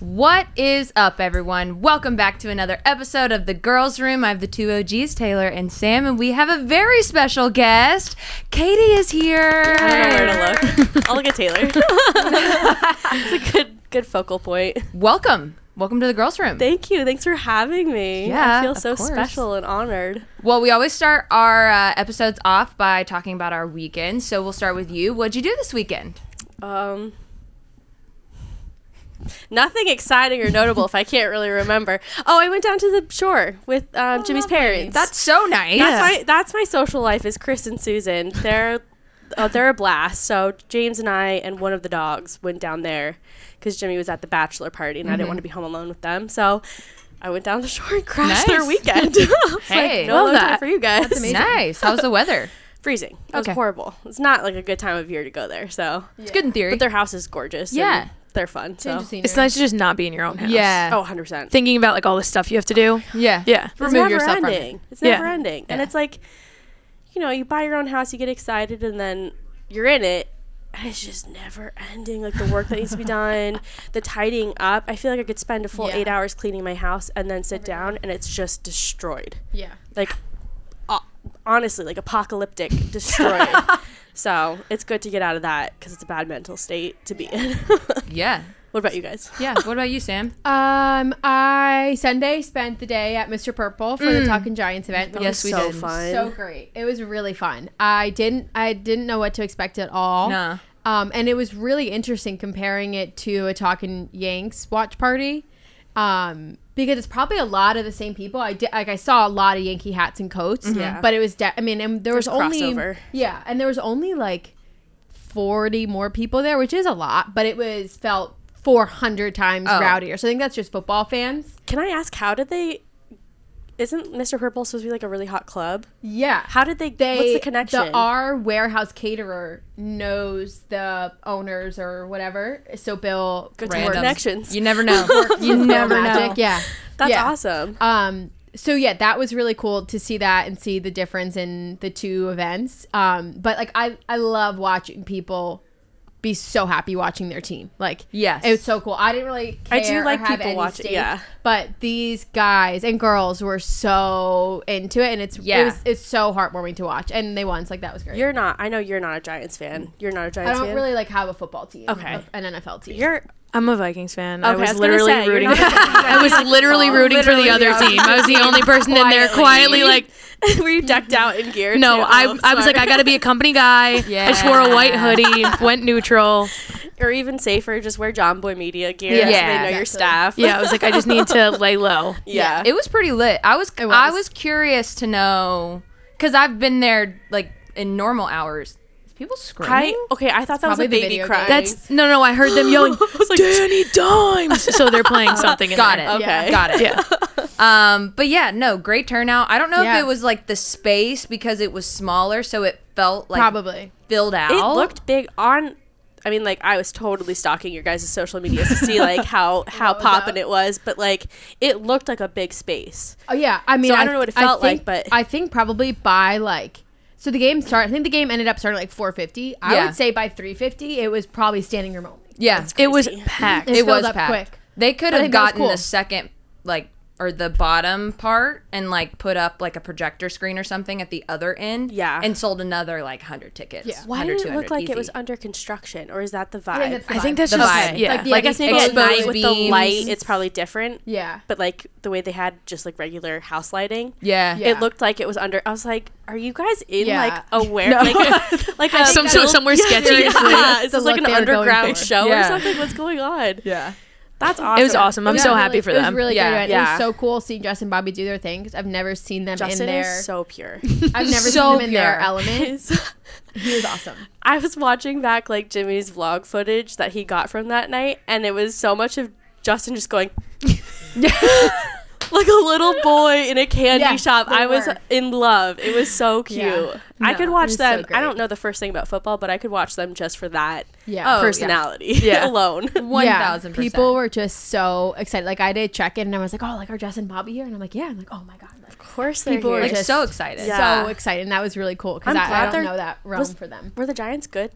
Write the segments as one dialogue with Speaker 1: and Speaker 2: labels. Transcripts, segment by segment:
Speaker 1: What is up, everyone? Welcome back to another episode of The Girls Room. I have the two OGs, Taylor and Sam, and we have a very special guest. Kaity is here.
Speaker 2: I don't know where to look. I'll look at Taylor. it's a good good focal point.
Speaker 1: Welcome. Welcome to The Girls Room.
Speaker 2: Thank you. Thanks for having me.
Speaker 1: Yeah,
Speaker 2: I feel so
Speaker 1: course.
Speaker 2: special and honored.
Speaker 1: well, we always start our uh, episodes off by talking about our weekend. So we'll start with you. What'd you do this weekend?
Speaker 2: Um Nothing exciting or notable if I can't really remember. Oh, I went down to the shore with um, Jimmy's parents.
Speaker 1: That's so nice.
Speaker 2: That's my that's my social life is Chris and Susan. They're oh, they're a blast. So James and I and one of the dogs went down there because Jimmy was at the bachelor party and I didn't want to be home alone with them. So I went down the shore and crashed their weekend. I
Speaker 1: Hey,
Speaker 2: like, no
Speaker 3: love
Speaker 2: alone time
Speaker 3: that.
Speaker 2: for you guys.
Speaker 1: nice. How's the weather?
Speaker 2: Freezing. It was horrible. It's not like a good time of year to go there. So,
Speaker 1: It's good in theory.
Speaker 2: but their house is gorgeous.
Speaker 1: Yeah.
Speaker 2: And they're fun. So,
Speaker 3: It's nice to just not be in your own house.
Speaker 1: yeah.
Speaker 2: oh, 100 percent.
Speaker 3: Thinking about like all the stuff you have to do.
Speaker 1: yeah.
Speaker 3: Yeah.
Speaker 2: It's
Speaker 1: Remove
Speaker 2: never
Speaker 1: yourself from it.
Speaker 2: ending. It's
Speaker 3: Yeah.
Speaker 2: never ending. And
Speaker 1: Yeah.
Speaker 2: it's like, you know, you buy your own house, you get excited, and then you're in it. And it's just never ending. Like the work that needs to be done, the tidying up. I feel like I could spend a full
Speaker 4: Yeah.
Speaker 2: eight hours cleaning my house and then sit down, and it's just destroyed.
Speaker 4: Yeah.
Speaker 2: Like, uh, honestly, like apocalyptic, destroyed. so it's good to get out of that because it's a bad mental state to be in.
Speaker 1: Yeah.
Speaker 2: what about you guys?
Speaker 1: Yeah. What about you, Sam?
Speaker 4: Um, I Sunday spent the day at Mr. Purple for the Talking Giants event. which
Speaker 1: Yes,
Speaker 4: was
Speaker 1: we
Speaker 2: so
Speaker 1: did.
Speaker 2: fun.
Speaker 4: So great. It was really fun. I didn't I didn't know what to expect at all.
Speaker 1: Nah.
Speaker 4: Um, and it was really interesting comparing it to a Talking Yanks watch party. Um, because it's probably a lot of the same people. I did like I saw a lot of Yankee hats and coats. Mm-hmm.
Speaker 2: Yeah.
Speaker 4: But it was de- I mean, and there was
Speaker 2: There's
Speaker 4: only
Speaker 2: crossover.
Speaker 4: yeah, and there was only like 40 more people there, which is a lot, but it was felt 400 times
Speaker 1: Oh.
Speaker 4: rowdier. So I think that's just football fans.
Speaker 2: Can I ask, how did they? Isn't Mr. Purple supposed to be like a really hot club?
Speaker 4: Yeah.
Speaker 2: How did they?
Speaker 4: they
Speaker 2: what's the connection?
Speaker 4: The our warehouse caterer knows the owners or whatever. So Bill
Speaker 2: Good to
Speaker 4: works-
Speaker 2: work connections.
Speaker 1: You never know. you never know.
Speaker 4: Yeah.
Speaker 2: That's
Speaker 4: yeah.
Speaker 2: awesome.
Speaker 4: Um so yeah, that was really cool to see that and see the difference in the two events. Um but like I I love watching people be so happy watching their team. Like
Speaker 1: Yes.
Speaker 4: It was so cool. I didn't really care
Speaker 2: I do like people
Speaker 4: any
Speaker 2: watch it,
Speaker 4: stake,
Speaker 2: yeah.
Speaker 4: But these guys and girls were so into it and it's
Speaker 1: Yeah.
Speaker 4: it was, it's so heartwarming to watch and they won. So like that was great.
Speaker 2: You're not. I know you're not a Giants fan. You're not a Giants I
Speaker 4: don't
Speaker 2: fan.
Speaker 4: really like have a football team.
Speaker 2: Okay.
Speaker 4: An NFL team.
Speaker 2: You're.
Speaker 3: I'm a Vikings fan. I
Speaker 2: Okay, I
Speaker 3: was
Speaker 2: was
Speaker 3: literally
Speaker 2: say,
Speaker 3: rooting.
Speaker 2: not a Vikings fan.
Speaker 3: I was literally
Speaker 2: Oh,
Speaker 3: rooting for the other
Speaker 2: yeah.
Speaker 3: team. I was the only person in there quietly like.
Speaker 2: Were you decked out in gear?
Speaker 3: No,
Speaker 2: too?
Speaker 3: I,
Speaker 2: Oh,
Speaker 3: I was like. I gotta be a company guy.
Speaker 1: Yeah.
Speaker 3: I just wore a white hoodie, went neutral.
Speaker 2: or even safer, just wear Jomboy Media gear.
Speaker 3: Yeah.
Speaker 2: so they know
Speaker 1: Yeah,
Speaker 2: your staff.
Speaker 3: Yeah, I was like, I just need to lay low.
Speaker 2: yeah.
Speaker 1: It was pretty lit. I was,
Speaker 4: was.
Speaker 1: I was curious to know because I've been there like in normal hours. Is people screaming?
Speaker 2: I okay. I thought that was a baby
Speaker 4: video
Speaker 2: cry.
Speaker 3: That's no, no. I heard them yelling, "Danny Dimes!" So they're playing something. In
Speaker 1: Got
Speaker 3: there.
Speaker 1: it.
Speaker 2: Okay.
Speaker 1: Got it.
Speaker 3: Yeah.
Speaker 1: Um, but yeah, no, great turnout. I don't know
Speaker 4: Yeah.
Speaker 1: if it was like the space because it was smaller, so it felt like
Speaker 4: Probably.
Speaker 1: filled out.
Speaker 2: it looked big on. I mean, like I was totally stalking your guys' social media to see like how how
Speaker 4: was
Speaker 2: poppin' it was, but like it looked like a big space.
Speaker 4: Oh yeah. I mean,
Speaker 2: So I don't know what it felt
Speaker 4: think,
Speaker 2: like, but-
Speaker 4: I think probably by like. So the game started. I think the game ended up starting at like 450. I
Speaker 1: Yeah.
Speaker 4: would say by 350, it was probably standing room only.
Speaker 1: yeah,
Speaker 3: It was packed.
Speaker 4: It
Speaker 1: it
Speaker 4: filled
Speaker 1: was
Speaker 4: up
Speaker 1: packed.
Speaker 4: quick.
Speaker 1: They could
Speaker 4: I
Speaker 1: have
Speaker 4: think that was
Speaker 1: gotten
Speaker 4: cool.
Speaker 1: the second like or the bottom part and like put up like a projector screen or something at the other end.
Speaker 2: Yeah.
Speaker 1: and sold another like hundred tickets.
Speaker 4: Yeah.
Speaker 2: Why
Speaker 1: 100,
Speaker 2: did it look
Speaker 1: 200,
Speaker 2: like it was under construction, or is that the vibe?
Speaker 4: I think that's, the
Speaker 3: I think
Speaker 4: vibe.
Speaker 3: that's
Speaker 1: The
Speaker 3: just
Speaker 1: vibe.
Speaker 3: yeah.
Speaker 4: Like the
Speaker 2: I guess maybe at night with the light, it's probably different.
Speaker 4: Yeah.
Speaker 2: But like the way they had just like regular house lighting,
Speaker 1: yeah.
Speaker 4: Yeah.
Speaker 2: it looked like it was under. I was like, "Are you guys in
Speaker 4: Yeah.
Speaker 2: like aware, like a, like a
Speaker 3: Some- so- somewhere sketchy.
Speaker 2: Yeah, is
Speaker 4: The
Speaker 2: this like an
Speaker 4: they were going
Speaker 2: underground show
Speaker 1: Yeah.
Speaker 2: or something? What's going on?
Speaker 1: yeah.
Speaker 2: That's awesome.
Speaker 3: It was awesome. I'm
Speaker 4: It was
Speaker 3: so
Speaker 4: really-
Speaker 3: happy for them.
Speaker 4: It was really
Speaker 1: Yeah.
Speaker 4: good. It
Speaker 2: Yeah.
Speaker 4: was so cool seeing Justin and Bobby do their thing 'cause I've never seen them
Speaker 2: Justin
Speaker 4: in their.
Speaker 2: Justin is so pure.
Speaker 4: I've never
Speaker 1: so
Speaker 4: seen them in their
Speaker 1: pure.
Speaker 4: element. He was awesome.
Speaker 2: I was watching back like Jimmy's vlog footage that he got from that night, and it was so much of Justin just going like a little boy in a candy
Speaker 4: Yeah,
Speaker 2: shop.
Speaker 4: they
Speaker 2: I was
Speaker 4: were.
Speaker 2: in love. It was so cute.
Speaker 4: Yeah.
Speaker 2: I could watch
Speaker 4: was so
Speaker 2: them. I don't know the first thing about football, but I could watch them just for that
Speaker 4: Yeah.
Speaker 1: Oh, yeah.
Speaker 2: personality
Speaker 3: Yeah.
Speaker 2: alone.
Speaker 1: One
Speaker 4: Yeah,
Speaker 1: thousand percent.
Speaker 4: People were just so excited. Like I did check in and I was like, oh, like are Justin and Bobby here? And I'm like, yeah. I'm like, oh my god. Like,
Speaker 2: Of course, they're
Speaker 4: People were
Speaker 1: like
Speaker 4: just-
Speaker 1: so excited.
Speaker 2: Yeah.
Speaker 4: So excited. And that was really cool because
Speaker 2: I'm
Speaker 4: I,
Speaker 2: glad
Speaker 4: don't
Speaker 2: they're-
Speaker 4: know that realm
Speaker 2: was-
Speaker 4: for them.
Speaker 2: Were the Giants good?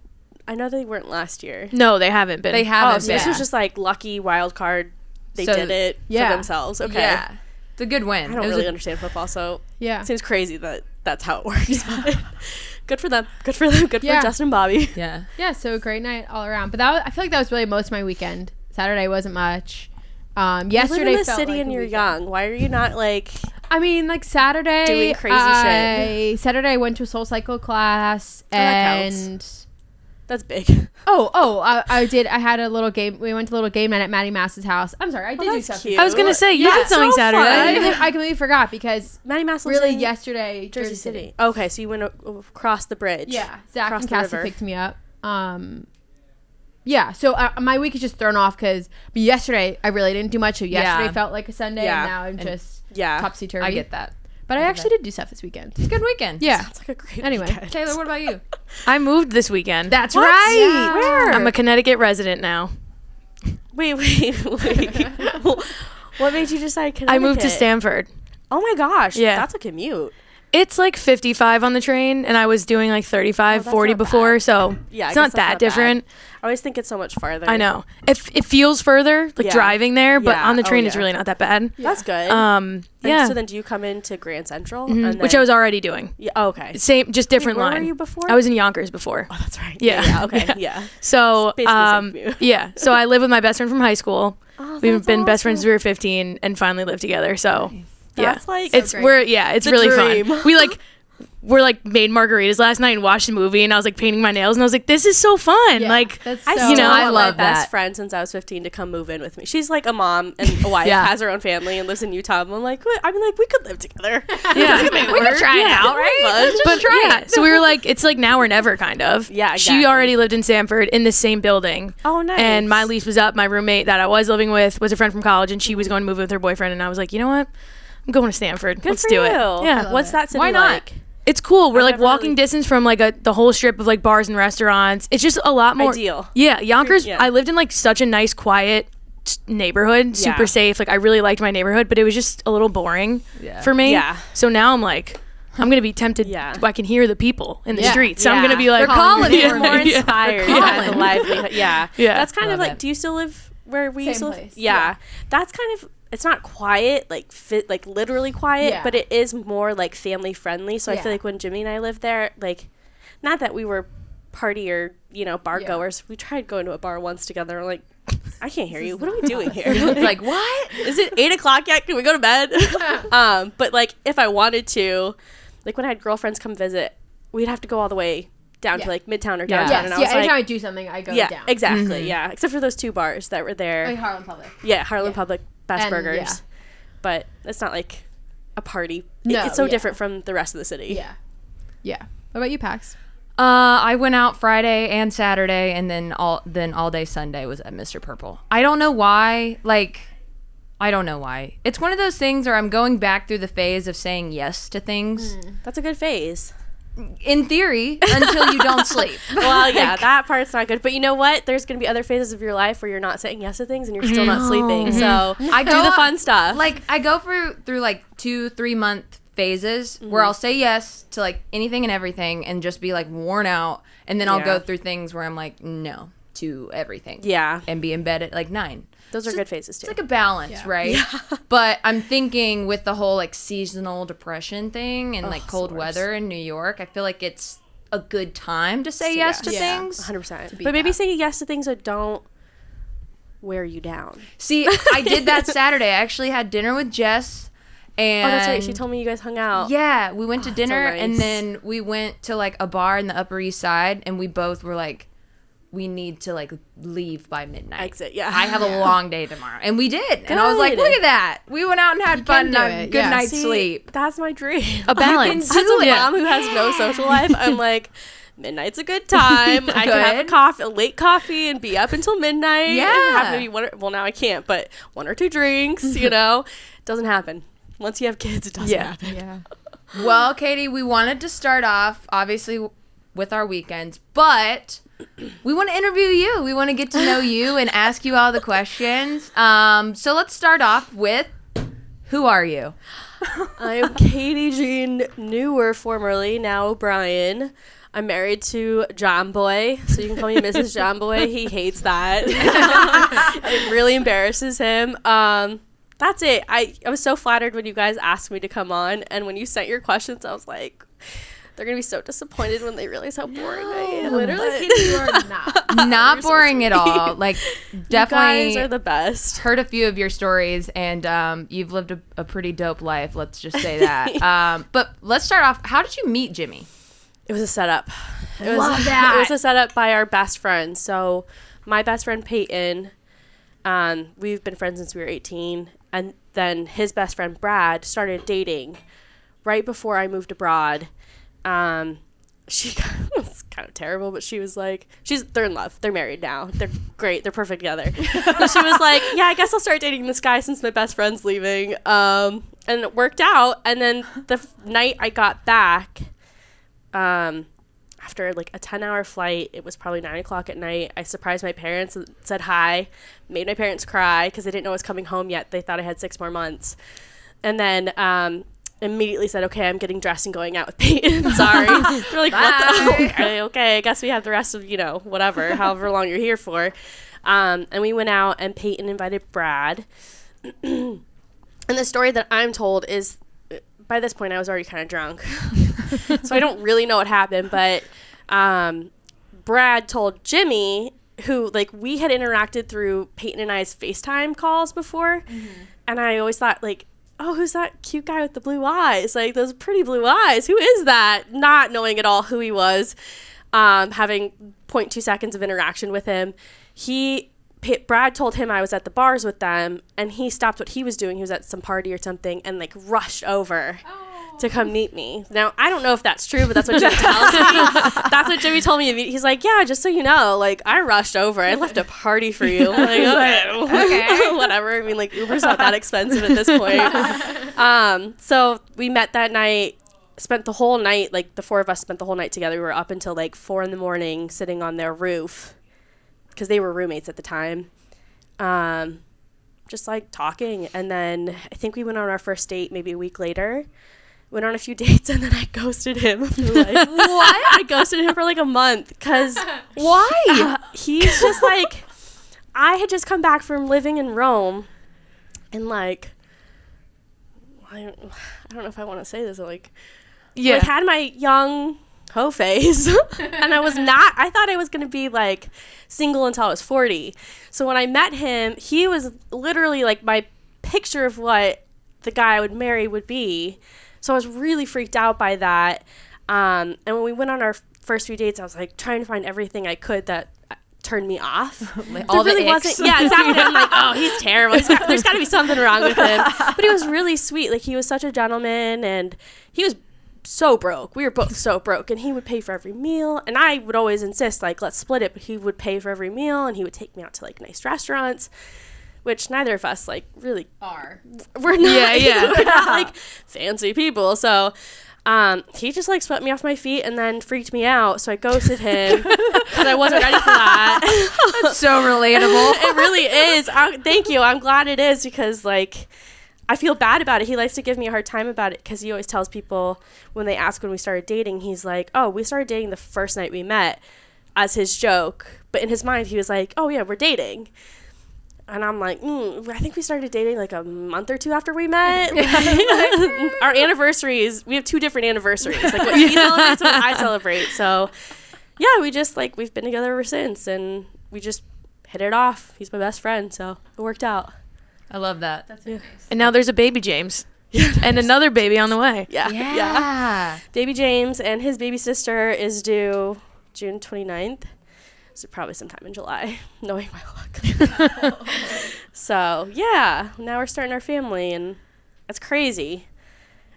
Speaker 2: I know they weren't last year.
Speaker 3: No, they haven't been.
Speaker 1: They
Speaker 2: Oh,
Speaker 1: haven't.
Speaker 2: so this was just like lucky wild card they
Speaker 1: So-
Speaker 2: did it
Speaker 4: Yeah.
Speaker 2: for themselves. Okay.
Speaker 1: Yeah. It's a good win.
Speaker 2: I don't really
Speaker 1: a-
Speaker 2: understand football, so
Speaker 4: Yeah.
Speaker 2: it seems crazy that that's how it works. but good for them. Good for them. Good
Speaker 4: Yeah.
Speaker 2: for Justin Bobby.
Speaker 1: yeah.
Speaker 4: Yeah, so a great night all around. But that was, I feel like that was really most of my weekend. Saturday wasn't much. Um,
Speaker 2: You
Speaker 4: yesterday
Speaker 2: live in the
Speaker 4: felt
Speaker 2: city
Speaker 4: like
Speaker 2: and you're
Speaker 4: weekend.
Speaker 2: young. Why are you not like?
Speaker 4: I mean, like Saturday,
Speaker 2: Doing crazy
Speaker 4: I, Saturday I went to a Soul Cycle class
Speaker 2: Oh, that
Speaker 4: and
Speaker 2: That's big.
Speaker 4: oh oh I, I did I had a little game. We went to a little game night at Maddie Mass's house. I'm sorry, I did do
Speaker 2: Oh, that's
Speaker 4: stuff.
Speaker 2: cute.
Speaker 3: I was gonna say you
Speaker 4: Yeah,
Speaker 3: did something
Speaker 2: so
Speaker 4: I,
Speaker 3: Saturday.
Speaker 2: fun.
Speaker 4: I completely forgot because
Speaker 2: Maddie Mass lives
Speaker 4: really
Speaker 2: in
Speaker 4: yesterday
Speaker 2: Jersey City. Okay, so you went across the bridge.
Speaker 4: Yeah, Zach
Speaker 2: Across
Speaker 4: and Cassie
Speaker 2: river.
Speaker 4: picked me up. Um, yeah, so uh, my week is just thrown off because yesterday I really didn't do much. So yesterday
Speaker 1: Yeah.
Speaker 4: felt like a Sunday,
Speaker 2: Yeah,
Speaker 4: and now I'm
Speaker 1: and-
Speaker 4: just
Speaker 2: Yeah.
Speaker 4: topsy turvy.
Speaker 1: I get that.
Speaker 4: But I actually did do stuff this weekend.
Speaker 1: It's a good weekend.
Speaker 4: Yeah,
Speaker 2: Sounds like a great
Speaker 4: Anyway.
Speaker 2: weekend.
Speaker 1: Taylor, what about you?
Speaker 3: I moved this weekend.
Speaker 1: That's
Speaker 2: What?
Speaker 1: right.
Speaker 2: Where?
Speaker 3: I'm a Connecticut resident now.
Speaker 2: Wait, wait, wait. what made you decide Connecticut?
Speaker 3: I moved to Stamford.
Speaker 2: Oh my gosh.
Speaker 3: Yeah.
Speaker 2: That's a commute.
Speaker 3: It's like 55 on the train, and I was doing like 35,
Speaker 2: oh,
Speaker 3: 40 before,
Speaker 2: bad.
Speaker 3: so
Speaker 2: Yeah,
Speaker 3: it's not that
Speaker 2: not bad.
Speaker 3: different.
Speaker 2: I always think it's so much farther.
Speaker 3: I know. It, it feels further, like
Speaker 2: Yeah.
Speaker 3: driving there, but
Speaker 2: Yeah.
Speaker 3: on the
Speaker 2: Oh,
Speaker 3: train it's really not that bad.
Speaker 2: That's good.
Speaker 3: Um,
Speaker 2: And
Speaker 3: yeah,
Speaker 2: So then, do you come into Grand Central?
Speaker 3: Mhm,
Speaker 2: And
Speaker 3: which I was already doing.
Speaker 2: Yeah. oh, okay.
Speaker 3: Same, just different line.
Speaker 2: where were you before?
Speaker 3: I was in Yonkers before.
Speaker 2: Oh, that's right.
Speaker 3: Yeah.
Speaker 2: Yeah. okay.
Speaker 3: Yeah. So, um, yeah. So I live with my best friend from high school.
Speaker 2: Oh,
Speaker 3: We've been best friends since we were 15 and finally live together. So, yeah.
Speaker 2: That's like
Speaker 3: it's
Speaker 4: great.
Speaker 3: we're yeah, it's
Speaker 2: The
Speaker 3: really
Speaker 2: dream.
Speaker 3: fun. We like we're like made margaritas last night and watched a movie and I was like painting my nails and I was like this is so fun.
Speaker 4: Yeah,
Speaker 3: like
Speaker 4: that's
Speaker 2: I
Speaker 4: so,
Speaker 2: still
Speaker 3: know,
Speaker 1: I love
Speaker 2: my best
Speaker 1: that.
Speaker 2: friend since I was 15 to come move in with me. She's like a mom and a wife,
Speaker 1: Yeah.
Speaker 2: has her own family, and lives in Utah. I'm like, what? I'm like, we could live together.
Speaker 3: yeah.
Speaker 1: We can try it out, right?
Speaker 2: fun.
Speaker 1: Let's just
Speaker 3: but
Speaker 1: try
Speaker 3: yeah,
Speaker 1: it.
Speaker 3: so we were like, it's like now or never, kind of.
Speaker 2: Yeah,
Speaker 3: She already lived in Stamford in the same building.
Speaker 2: Oh, nice.
Speaker 3: And my lease was up. My roommate that I was living with was a friend from college, and she was mm-hmm. going to move with her boyfriend. And I was like, you know what? I'm going to Stamford.
Speaker 2: Good
Speaker 3: Let's
Speaker 2: for
Speaker 3: do
Speaker 2: you.
Speaker 3: it. Yeah,
Speaker 2: What's that city
Speaker 1: Why not?
Speaker 2: like?
Speaker 3: it's cool. We're
Speaker 2: I've
Speaker 3: like
Speaker 2: never
Speaker 3: walking
Speaker 2: really-
Speaker 3: distance from like a the whole strip of like bars and restaurants. It's just a lot more
Speaker 2: Ideal.
Speaker 3: Yeah, Yonkers.
Speaker 2: Yeah.
Speaker 3: I lived in like such a nice, quiet s- neighborhood, super
Speaker 2: Yeah.
Speaker 3: safe. Like I really liked my neighborhood, but it was just a little boring
Speaker 1: Yeah.
Speaker 3: for me.
Speaker 2: Yeah.
Speaker 3: So now I'm like, I'm gonna be tempted.
Speaker 2: Yeah.
Speaker 3: I can hear the people in the
Speaker 4: Yeah.
Speaker 3: streets. So I'm
Speaker 2: Yeah.
Speaker 3: gonna be like,
Speaker 1: They're calling
Speaker 3: yeah,
Speaker 1: for me.
Speaker 2: more
Speaker 3: yeah.
Speaker 2: inspired
Speaker 1: They're
Speaker 2: by the
Speaker 1: calling.
Speaker 2: livelihood. Yeah.
Speaker 3: Yeah.
Speaker 2: That's kind
Speaker 1: Love
Speaker 2: of like,
Speaker 1: it.
Speaker 2: do you still live where we
Speaker 4: Same
Speaker 2: used to live?
Speaker 4: place.
Speaker 2: Yeah.
Speaker 4: Yeah.
Speaker 2: That's kind of, it's not quiet, like fit, like literally quiet,
Speaker 4: Yeah.
Speaker 2: but it is more like family friendly. So I feel like when Jimmy and I lived there, like, not that we were party or, you know, bar
Speaker 4: Yeah.
Speaker 2: goers. We tried going to a bar once together. We're like, I can't hear you. What are we doing here?
Speaker 1: Like what?
Speaker 2: is it eight o'clock yet? Can we go to bed? um, but like if I wanted to, like when I had girlfriends come visit, we'd have to go all the way down
Speaker 4: Yeah.
Speaker 2: to like Midtown or
Speaker 1: Yeah.
Speaker 2: downtown,
Speaker 4: yes,
Speaker 2: and I
Speaker 4: yeah.
Speaker 2: was
Speaker 4: Anytime
Speaker 2: like,
Speaker 4: I do something, I go
Speaker 2: yeah,
Speaker 4: down.
Speaker 2: exactly, yeah. Except for those two bars that were there.
Speaker 4: Like Harlem Public.
Speaker 2: yeah, Harlem
Speaker 4: Yeah.
Speaker 2: Public Best
Speaker 4: And,
Speaker 2: Burgers,
Speaker 4: yeah.
Speaker 2: but it's not like a party. It-
Speaker 4: No,
Speaker 2: it's so
Speaker 4: yeah.
Speaker 2: different from the rest of the city.
Speaker 4: Yeah, yeah. What about you, Pax?
Speaker 1: Uh, I went out Friday and Saturday, and then all then all day Sunday was at Mr. Purple. I don't know why. Like, I don't know why. It's one of those things where I'm going back through the phase of saying yes to things.
Speaker 2: That's a good phase.
Speaker 1: In theory, until you don't sleep.
Speaker 2: Well, yeah, that part's not good. But you know what? There's going to be other phases of your life where you're not saying yes to things and you're still not mm-hmm. sleeping. Mm-hmm. So mm-hmm.
Speaker 1: I
Speaker 2: do the fun stuff.
Speaker 1: Like I go through through like two three month phases where
Speaker 2: Mm-hmm.
Speaker 1: I'll say yes to like anything and everything and just be like worn out, and then I'll go through things where I'm like no to everything.
Speaker 2: yeah,
Speaker 1: and be in bed at like nine.
Speaker 2: those are good phases too.
Speaker 1: It's like a balance, right? Yeah. But I'm thinking with the whole like seasonal depression thing and like cold
Speaker 2: the
Speaker 1: weather in New York, I feel like it's a good time to say
Speaker 2: Say
Speaker 1: yes to
Speaker 2: yes.
Speaker 4: Yeah.
Speaker 1: things.
Speaker 2: 100%.
Speaker 4: beat
Speaker 2: But maybe
Speaker 4: that.
Speaker 2: say yes to things that don't wear you down.
Speaker 1: See, I did that Saturday. I actually had dinner with Jess and
Speaker 2: Oh, that's right. She told me you guys hung out.
Speaker 1: Yeah, we went to
Speaker 2: so
Speaker 1: dinner and
Speaker 2: nice.
Speaker 1: then we went to like a bar in the Upper East Side and we both were like we need to like leave by midnight.
Speaker 2: Exit, yeah.
Speaker 1: I have a long day tomorrow. And we did. And I was like, look at that. We went out and had fun
Speaker 4: uh,
Speaker 1: and a good
Speaker 4: yeah.
Speaker 1: night's
Speaker 2: See,
Speaker 1: sleep.
Speaker 2: That's my dream.
Speaker 3: A balance.
Speaker 2: As a mom who has no social life, I'm like, midnight's a good time. I can have a coffee, a late coffee, and be up until midnight. and
Speaker 1: Yeah.
Speaker 2: have maybe one. Or, well, now I can't, but one or two drinks. You know, doesn't happen. Once you have kids, it doesn't
Speaker 3: Yeah.
Speaker 2: happen.
Speaker 4: Yeah.
Speaker 1: Well, Kaity, we wanted to start off obviously with our weekends, but we want to interview you. We want to get to know you and ask you all the questions. Um, so let's start off with who are you?
Speaker 2: I am Kaity Jean Newer, formerly now O'Brien. I'm married to Jomboy, so you can call me Mrs. Jomboy. He hates that. it really embarrasses him. Um, that's it. I, I was so flattered when you guys asked me to come on, and when you sent your questions, I was like, they're gonna be so disappointed when they realize how boring I am.
Speaker 4: Literally, you are not.
Speaker 1: Not
Speaker 2: You're so
Speaker 1: boring at all. Like definitely,
Speaker 2: You guys are the best.
Speaker 1: heard a few of your stories and um, you've lived a, a pretty dope life. Let's just say that. um, but let's start off. How did you meet Jimmy?
Speaker 2: It was a setup. It was,
Speaker 4: Love that.
Speaker 2: It was a setup by our best friend. So my best friend Peyton, um, we've been friends since we were 18, and then his best friend Brad started dating right before I moved abroad. Um, she was kind of terrible, but she was like, she's they're in love. They're married now. They're great. They're perfect together. but she was like, yeah, I guess I'll start dating this guy since my best friend's leaving. Um, and it worked out. And then the f- night I got back, um, after like a 10 hour flight, it was probably nine o'clock at night. I surprised my parents and said hi, made my parents cry because they didn't know I was coming home yet. They thought I had six more months. And then um, immediately said, okay, I'm getting dressed and going out with Peyton. Sorry. They're like, what the? Okay, okay, I guess we have the rest of, you know, whatever, however long you're here for. Um, and we went out and Peyton invited Brad. and the story that I'm told is by this point I was already kind of drunk. so I don't really know what happened, but um, Brad told Jimmy, who like we had interacted through Peyton and I's FaceTime calls before, and I always thought like, oh, who's that cute guy with the blue eyes? Like those pretty blue eyes. Who is that? Not knowing at all who he was, um, having 0.2 seconds of interaction with him, he. Brad told him I was at the bars with them, and he stopped what he was doing. He was at some party or something, and like rushed over to come meet me. Now I don't know if that's true, but that's what Jimmy tells me. that's what Jimmy told me. He's like, "Yeah, just so you know, like I rushed over. I left a party for you. Like, okay, okay. whatever. I mean, like Uber's not that expensive at this point. um, so we met that night. Spent the whole night, like the four of us spent the whole night together. We were up until like four in the morning, sitting on their roof because they were roommates at the time. Um, just like talking, and then I think we went on our first date maybe a week later went on a few dates and then I ghosted him. For like, what? I ghosted him for like a month because
Speaker 1: Why?
Speaker 2: Uh, he's just like, I had just come back from living in Rome and like, I don't, I don't know if I want to say this, like,
Speaker 3: Yeah.
Speaker 2: like had my young hoe phase and I was not I thought I was going to be like single until I was 40. So when I met him, he was literally like my picture of what the guy I would marry would be. So I was really freaked out by that. Um, and when we went on our first few dates, I was like trying to find everything I could that uh, turned me off.
Speaker 1: Like, all the
Speaker 2: really
Speaker 1: icks.
Speaker 2: wasn't. Yeah, exactly. I'm like, oh, he's terrible. He's got, there's got to be something wrong with him. But he was really sweet. Like he was such a gentleman, and he was so broke. We were both so broke, and he would pay for every meal. And I would always insist, like, let's split it. But he would pay for every meal, and he would take me out to like nice restaurants, which neither of us like really
Speaker 4: Are.
Speaker 2: we're not,
Speaker 3: Yeah, yeah.
Speaker 2: we're not like fancy people. So um, he just like swept me off my feet and then freaked me out. So I ghosted him because I wasn't ready for that.
Speaker 1: so relatable.
Speaker 2: it really is. I, thank you. I'm glad it is because like I feel bad about it. He likes to give me a hard time about it because he always tells people when they ask when we started dating, he's like, "Oh, we started dating the first night we met," as his joke. But in his mind, he was like, "Oh yeah, we're dating." And I'm like, mm, I think we started dating like a month or two after we met. Our anniversaries, we have two different anniversaries. Like what he celebrates and what I celebrate. So, yeah, we just like we've been together ever since, and we just hit it off. He's my best friend, so it worked out.
Speaker 1: I love that.
Speaker 4: That's nice.
Speaker 3: and now there's a baby James. and another baby on the way.
Speaker 2: Yeah,
Speaker 1: Yeah.
Speaker 2: yeah. Baby James and his baby sister is due June 29th. So probably sometime in July, knowing my luck. so yeah, now we're starting our family, and it's crazy.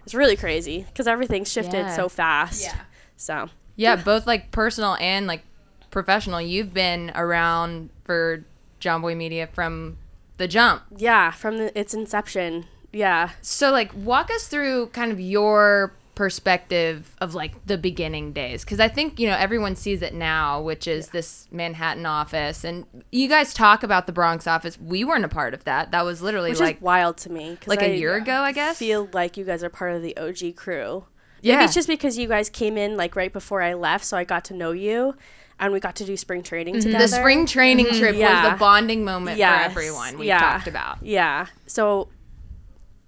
Speaker 2: It's really crazy because everything's shifted
Speaker 1: Yeah.
Speaker 2: so fast.
Speaker 4: Yeah.
Speaker 2: So
Speaker 1: Yeah, both like personal and like professional. You've been around for Jomboy Media from the jump.
Speaker 2: yeah, from the, its inception, yeah.
Speaker 1: So like walk us through kind of your perspective of like the beginning days cuz I think, you know, everyone sees it now, which is this Manhattan office and you guys talk about the Bronx office. We weren't a part of that. That was literally
Speaker 2: Which
Speaker 1: like
Speaker 2: wild to me
Speaker 1: like
Speaker 2: I
Speaker 1: a year ago, I guess.
Speaker 2: feel like you guys are part of the OG crew. Maybe
Speaker 3: Yeah.
Speaker 2: it's just because you guys came in like right before I left, so I got to know you, and we got to do spring training mm-hmm. together.
Speaker 1: The spring training mm-hmm. trip was
Speaker 2: Yeah.
Speaker 1: the bonding moment
Speaker 2: Yes.
Speaker 1: for everyone we
Speaker 2: Yeah.
Speaker 1: talked about.
Speaker 2: Yeah. So,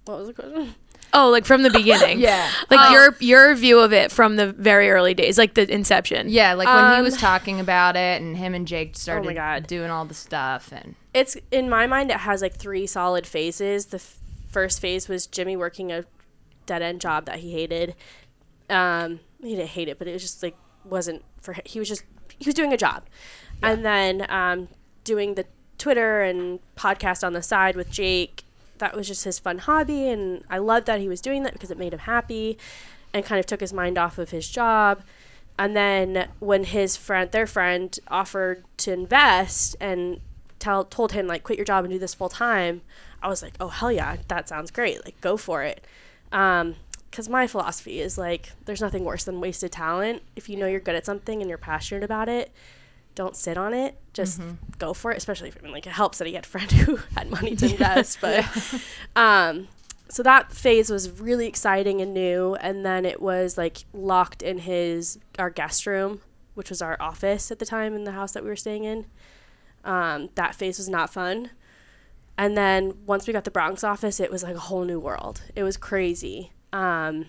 Speaker 2: what was the question?
Speaker 3: Oh, like from the beginning.
Speaker 1: Yeah.
Speaker 3: Like
Speaker 2: Oh.
Speaker 3: your your view of it from the very early days, like the inception.
Speaker 1: Yeah, like when he
Speaker 2: Um,
Speaker 1: was talking about it and him and Jake started
Speaker 2: God.
Speaker 1: doing all the stuff and
Speaker 2: It's in my mind. It has like three solid phases. The f- first phase was Jimmy working a dead end job that he hated. Um, he didn't hate it, but it was just like wasn't for him. He was just he was doing a job, and then um, doing the Twitter and podcast on the side with Jake. That was just his fun hobby, and I loved that he was doing that because it made him happy, and kind of took his mind off of his job. And then when his friend, their friend, offered to invest and tell told him like quit your job and do this full time, I was like, oh hell yeah, that sounds great. Like go for it. Um, because my philosophy is like there's nothing worse than wasted talent. If you know you're good at something and you're passionate about it, don't sit on it. Just go for it. Especially if I mean like it helps that he had a friend who had money to invest. But um, so that phase was really exciting and new. And then it was like locked in his our guest room, which was our office at the time in the house that we were staying in. Um, that phase was not fun. And then once we got the Bronx office, it was like a whole new world. It was crazy. Um,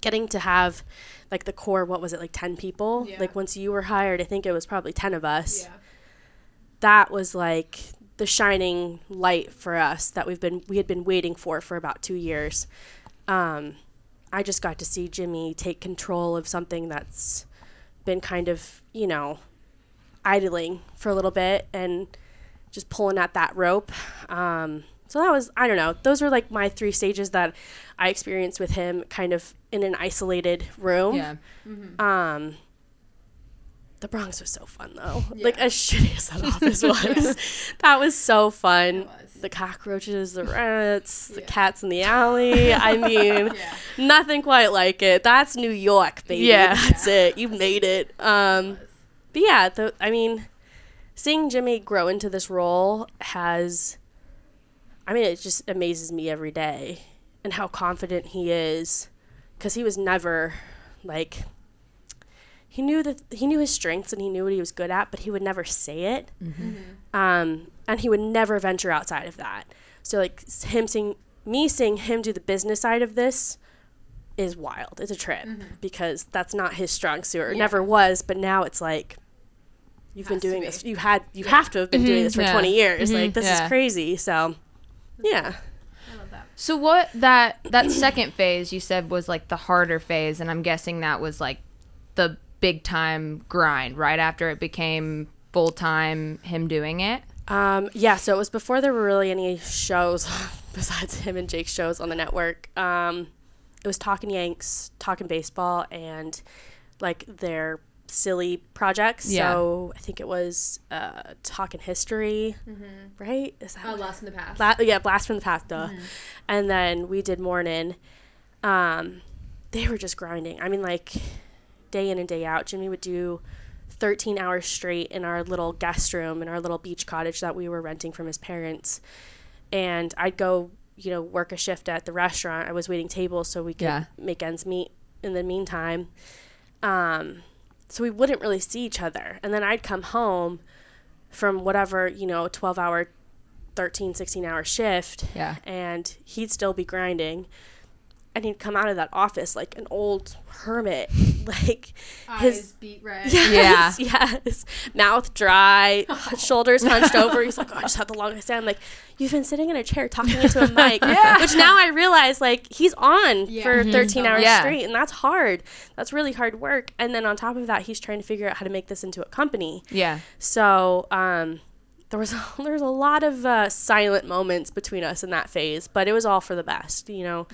Speaker 2: getting to have like the core, what was it, like 10 people?
Speaker 4: Yeah.
Speaker 2: Like once you were hired, I think it was probably 10 of us. That was like the shining light for us that we've been we had been waiting for for about two years. Um, I just got to see Jimmy take control of something that's been kind of you know idling for a little bit and just pulling at that rope. Um, so that was I don't know. Those were like my three stages that I experienced with him, kind of in an isolated room.
Speaker 1: yeah.
Speaker 2: Um, the Bronx was so fun though. Yeah. Like as shitty as that office was, that was so fun. Was. The cockroaches, the rats, the cats in the alley. I mean, nothing quite like it. That's New York, baby.
Speaker 3: Yeah.
Speaker 2: That's it. You made it. Um, but yeah, the, I mean, seeing Jimmy grow into this role has, I mean, it just amazes me every day and how confident he is because he was never like he knew that he knew his strengths and he knew what he was good at, but he would never say it. Um, and he would never venture outside of that. So like him seeing me seeing him do the business side of this is wild. It's a trip because that's not his strong suit. Or never was, but now it's like you've been doing this. You had you have to have been doing this for
Speaker 1: Yeah.
Speaker 2: 20 years. Like this
Speaker 1: Yeah.
Speaker 2: is crazy. So yeah.
Speaker 1: So what that that second phase you said was like the harder phase and I'm guessing that was like the big time grind right after it became full time him doing it.
Speaker 2: Um, yeah, so it was before there were really any shows besides him and Jake's shows on the network. Um, it was Talking Yanks, Talking Baseball, and like their silly projects.
Speaker 1: Yeah.
Speaker 2: So I think it was uh, Talking History, right? Is that
Speaker 4: Oh, Lost in the Past.
Speaker 2: Bla- yeah, Blast from the Past, duh. And then we did Morning. Um, they were just grinding. I mean, like day in and day out. Jimmy would do 13 hours straight in our little guest room in our little beach cottage that we were renting from his parents. And I'd go, you know, work a shift at the restaurant. I was waiting tables so we could
Speaker 1: Yeah.
Speaker 2: make ends meet in the meantime. Um, so we wouldn't really see each other. And then I'd come home from whatever, you know, 12 hour 13 16 hour shift
Speaker 1: Yeah.
Speaker 2: and he'd still be grinding and he'd come out of that office like an old hermit like his
Speaker 4: beat red.
Speaker 2: yes, yes mouth dry shoulders hunched over he's like oh, i just had the longest day i'm like you've been sitting in a chair talking into a mic yeah. which now i realize like he's on
Speaker 4: Yeah.
Speaker 2: for 13 hours
Speaker 1: Yeah.
Speaker 2: straight and that's hard that's really hard work and then on top of that he's trying to figure out how to make this into a company
Speaker 1: Yeah.
Speaker 2: so um, there was there was a lot of uh, silent moments between us in that phase, but it was all for the best. You know,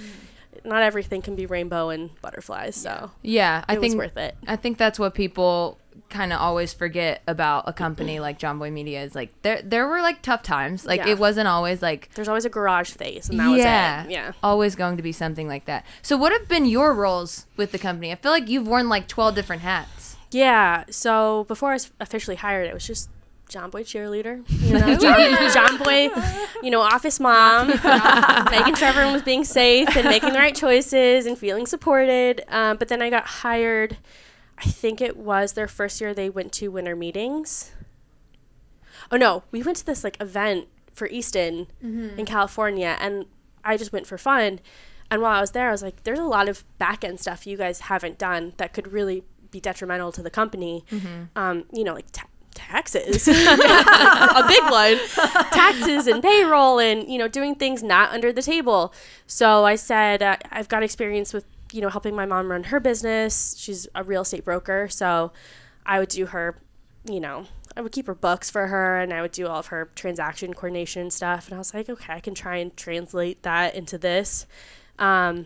Speaker 2: not everything can be rainbow and butterflies. So
Speaker 1: Yeah, I think
Speaker 2: worth it.
Speaker 1: I think that's what people kind of always forget about a company like Jomboy Media is like there there were like tough times. Like
Speaker 2: Yeah.
Speaker 1: it wasn't always like
Speaker 2: There's always a garage phase, and that
Speaker 1: yeah,
Speaker 2: was it. Yeah.
Speaker 1: always going to be something like that. So what have been your roles with the company? I feel like you've worn like 12 different hats.
Speaker 2: Yeah. So before I was officially hired, it was just Jomboy cheerleader, you know, John, Jomboy, you know, office mom, making sure everyone was being safe and making the right choices and feeling supported. Um, but then I got hired. I think it was their first year they went to winter meetings. Oh no, we went to this like event for Easton in California, and I just went for fun. And while I was there, I was like, "There's a lot of back end stuff you guys haven't done that could really be detrimental to the company. Um, you know, like ta- taxes, a big one, taxes and payroll, and you know, doing things not under the table." So I said, uh, "I've got experience with you know helping my mom run her business. She's a real estate broker, so I would do her, you know." I would keep her books for her and I would do all of her transaction coordination stuff. And I was like, okay, I can try and translate that into this um,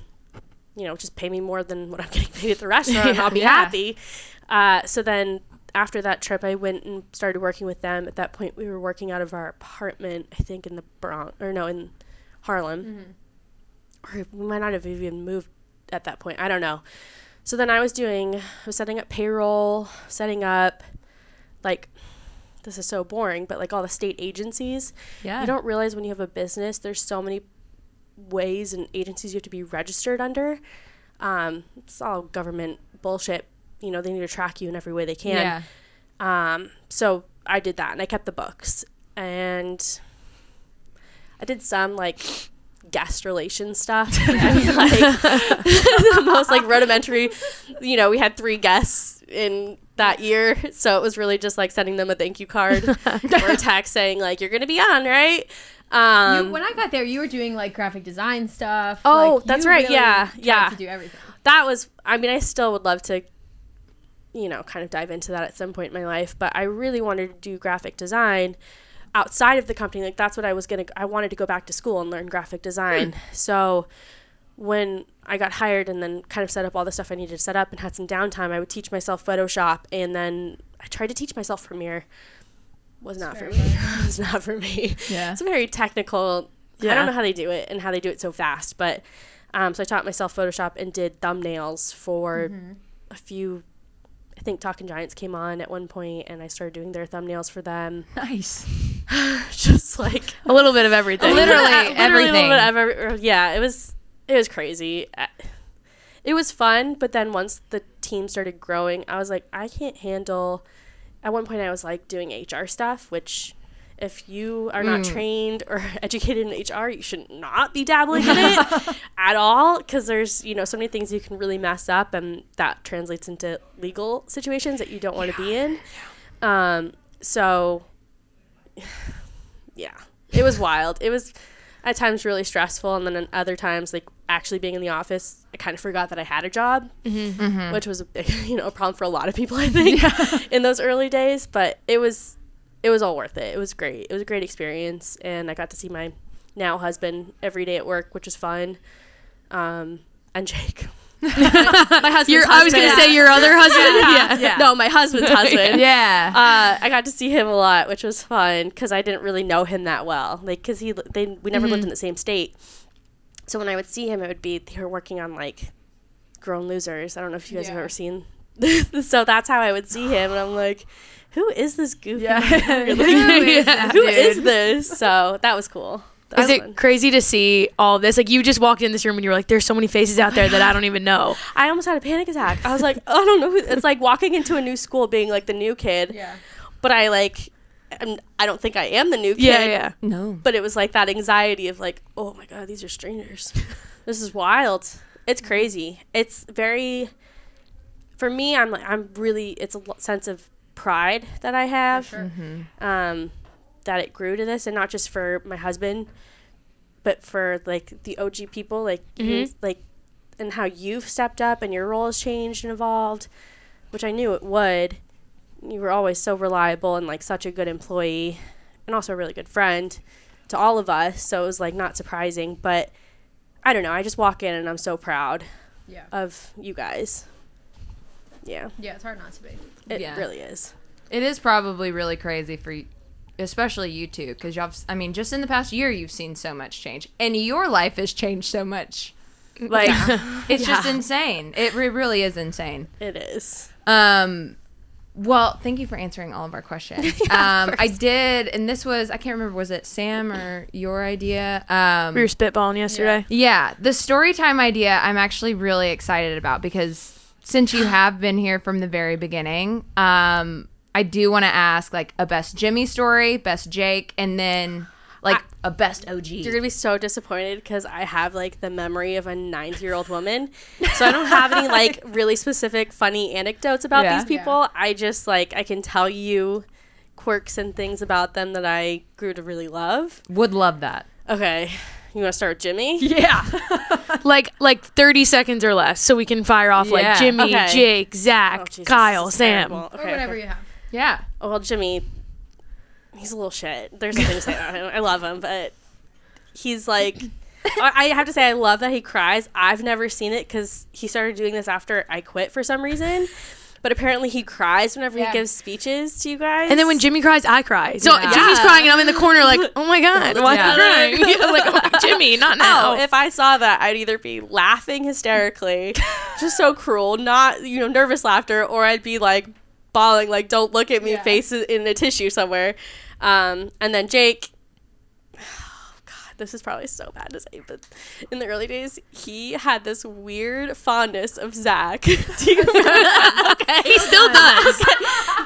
Speaker 2: you know, just pay me more than what I'm getting paid at the restaurant, and I'll be
Speaker 1: Yeah.
Speaker 2: happy. Uh, so then after that trip, I went and started working with them. At that point, we were working out of our apartment, I think, in the Bronx, or no, in Harlem. Or we might not have even moved at that point. I don't know. So then I was doing, I was setting up payroll, setting up, like, this is so boring, but like all the state agencies.
Speaker 1: Yeah.
Speaker 2: You don't realize when you have a business, there's so many ways and agencies you have to be registered under. Um, it's all government bullshit. You know, they need to track you in every way they can.
Speaker 1: Yeah.
Speaker 2: Um, so I did that and I kept the books. And I did some like guest relation stuff. Like the most like rudimentary, you know, we had three guests in that year. So it was really just like sending them a thank you card or a text saying like, you're going to be on, right? Um,
Speaker 4: You, when I got there, you were doing like graphic design stuff.
Speaker 2: Oh,
Speaker 4: like,
Speaker 2: that's right, yeah, yeah.
Speaker 4: To do everything.
Speaker 2: that was i mean i still would love to you know kind of dive into that at some point in my life but i really wanted to do graphic design outside of the company. Like that's what i was gonna i wanted to go back to school and learn graphic design. So when i got hired and then kind of set up all the stuff i needed to set up and had some downtime i would teach myself photoshop and then i tried to teach myself premiere. Was not for me it was not for me.
Speaker 1: Yeah.
Speaker 2: it's very technical
Speaker 3: Yeah.
Speaker 2: i don't know how they do it and how they do it so fast but um, so i taught myself photoshop and did thumbnails for a few i think talking giants came on at one point and i started doing their thumbnails for them
Speaker 1: Nice.
Speaker 2: just like
Speaker 3: A little bit of everything.
Speaker 1: Literally
Speaker 2: Literally a little
Speaker 1: everything.
Speaker 2: bit of every- yeah it was it was crazy it was fun but then once the team started growing i was like i can't handle at one point i was like doing hr stuff which if you are not hmm. trained or educated in hr you should not be dabbling in it at all because there's you know so many things you can really mess up and that translates into legal situations that you don't want to be in. Um so yeah. It was wild. It was at times really stressful and then at other times like actually being in the office i kind of forgot that i had a job mm-hmm. Mm-hmm. which was a big you know a problem for a lot of people i think in those early days but it was it was all worth it it was great it was a great experience and i got to see my now husband every day at work which was fun um and jake my husband's
Speaker 3: Your, I was gonna
Speaker 2: husband.
Speaker 3: say your other husband. yeah. yeah.
Speaker 2: no my husband's husband
Speaker 1: Yeah.
Speaker 2: uh, I got to see him a lot, which was fun because I didn't really know him that well. Like, cause he they we never lived in the same state, so when I would see him, it would be they were working on like Grown Losers. I don't know if you guys have ever seen. so that's how I would see him, and I'm like, who is this goofy?
Speaker 1: Yeah.
Speaker 2: nerd?
Speaker 1: Who
Speaker 2: Like,
Speaker 1: is this
Speaker 2: who is this? So that was cool. That
Speaker 3: Is
Speaker 2: was
Speaker 3: it
Speaker 2: fun.
Speaker 3: crazy to see all this? Like you just walked in this room and you were like, "There's so many faces out there that I don't even know."
Speaker 2: I almost had a panic attack. I was like, I don't know. Who, it's like walking into a new school, being like the new kid.
Speaker 4: Yeah.
Speaker 2: But I like, I'm, I don't think I am the new kid.
Speaker 3: Yeah, yeah.
Speaker 1: no.
Speaker 2: but it was like that anxiety of like oh my god these are strangers this is wild it's crazy it's very for me i'm like i'm really it's a sense of pride that i have
Speaker 4: sure.
Speaker 2: um that it grew to this and not just for my husband but for like the og people like you- like and how you've stepped up and your role has changed and evolved which i knew it would you were always so reliable and like such a good employee and also a really good friend to all of us so it was like not surprising but i don't know i just walk in and i'm so proud
Speaker 4: Yeah.
Speaker 2: of you guys yeah
Speaker 4: Yeah, it's hard not to be.
Speaker 2: it
Speaker 1: Yeah.
Speaker 2: really is
Speaker 1: It is probably really crazy for you, especially you two, because y'all. I mean, just in the past year, you've seen so much change, and your life has changed so much. Like, it's just insane. It re- really is insane.
Speaker 2: it is
Speaker 1: Um, Well, thank you for answering all of our questions. um, I did, and this was I can't remember was it Sam or your idea? Um,
Speaker 3: We were spitballing yesterday.
Speaker 1: yeah, the story time idea I'm actually really excited about because since you have been here from the very beginning, um, I do want to ask like a best Jimmy story, best Jake, and then like a best OG.
Speaker 2: You're gonna be so disappointed because I have like the memory of a 90 year old woman, so I don't have any like really specific funny anecdotes about
Speaker 1: Yeah.
Speaker 2: these people. I just like I can tell you quirks and things about them that I grew to really love.
Speaker 1: Would love that.
Speaker 2: Okay, you want to start with Jimmy?
Speaker 1: Yeah.
Speaker 3: Like like 30 seconds or less, so we can fire off
Speaker 1: Yeah.
Speaker 3: like Jimmy,
Speaker 2: Okay.
Speaker 3: Jake, oh, Zach,
Speaker 2: Oh, Jesus,
Speaker 3: Kyle,
Speaker 2: this is
Speaker 3: Sam.
Speaker 2: terrible.
Speaker 4: Or
Speaker 2: Okay,
Speaker 4: whatever
Speaker 2: okay.
Speaker 4: you have.
Speaker 1: yeah.
Speaker 2: Oh, well, Jimmy, he's a little shit. There's nothing to say about him. I love him, but he's like, I, I have to say, I love that he cries. I've never seen it because he started doing this after I quit for some reason. But apparently, he cries whenever
Speaker 4: Yeah.
Speaker 2: he gives speeches to you guys.
Speaker 3: And then when Jimmy cries, I cry. So
Speaker 1: Yeah.
Speaker 3: Jimmy's
Speaker 2: Yeah.
Speaker 3: crying, and I'm in the corner like, oh my god, why
Speaker 1: Yeah.
Speaker 3: am you crying? like, oh, Jimmy, not now.
Speaker 2: Oh, if I saw that, I'd either be laughing hysterically, just so cruel, not you know nervous laughter, or I'd be like bawling, like "Don't look at me,"
Speaker 4: Yeah.
Speaker 2: face in a tissue somewhere. Um, and then Jake. Oh this is probably so bad to say, but in the early days, he had this weird fondness of Zach. Do you okay.
Speaker 3: he still does.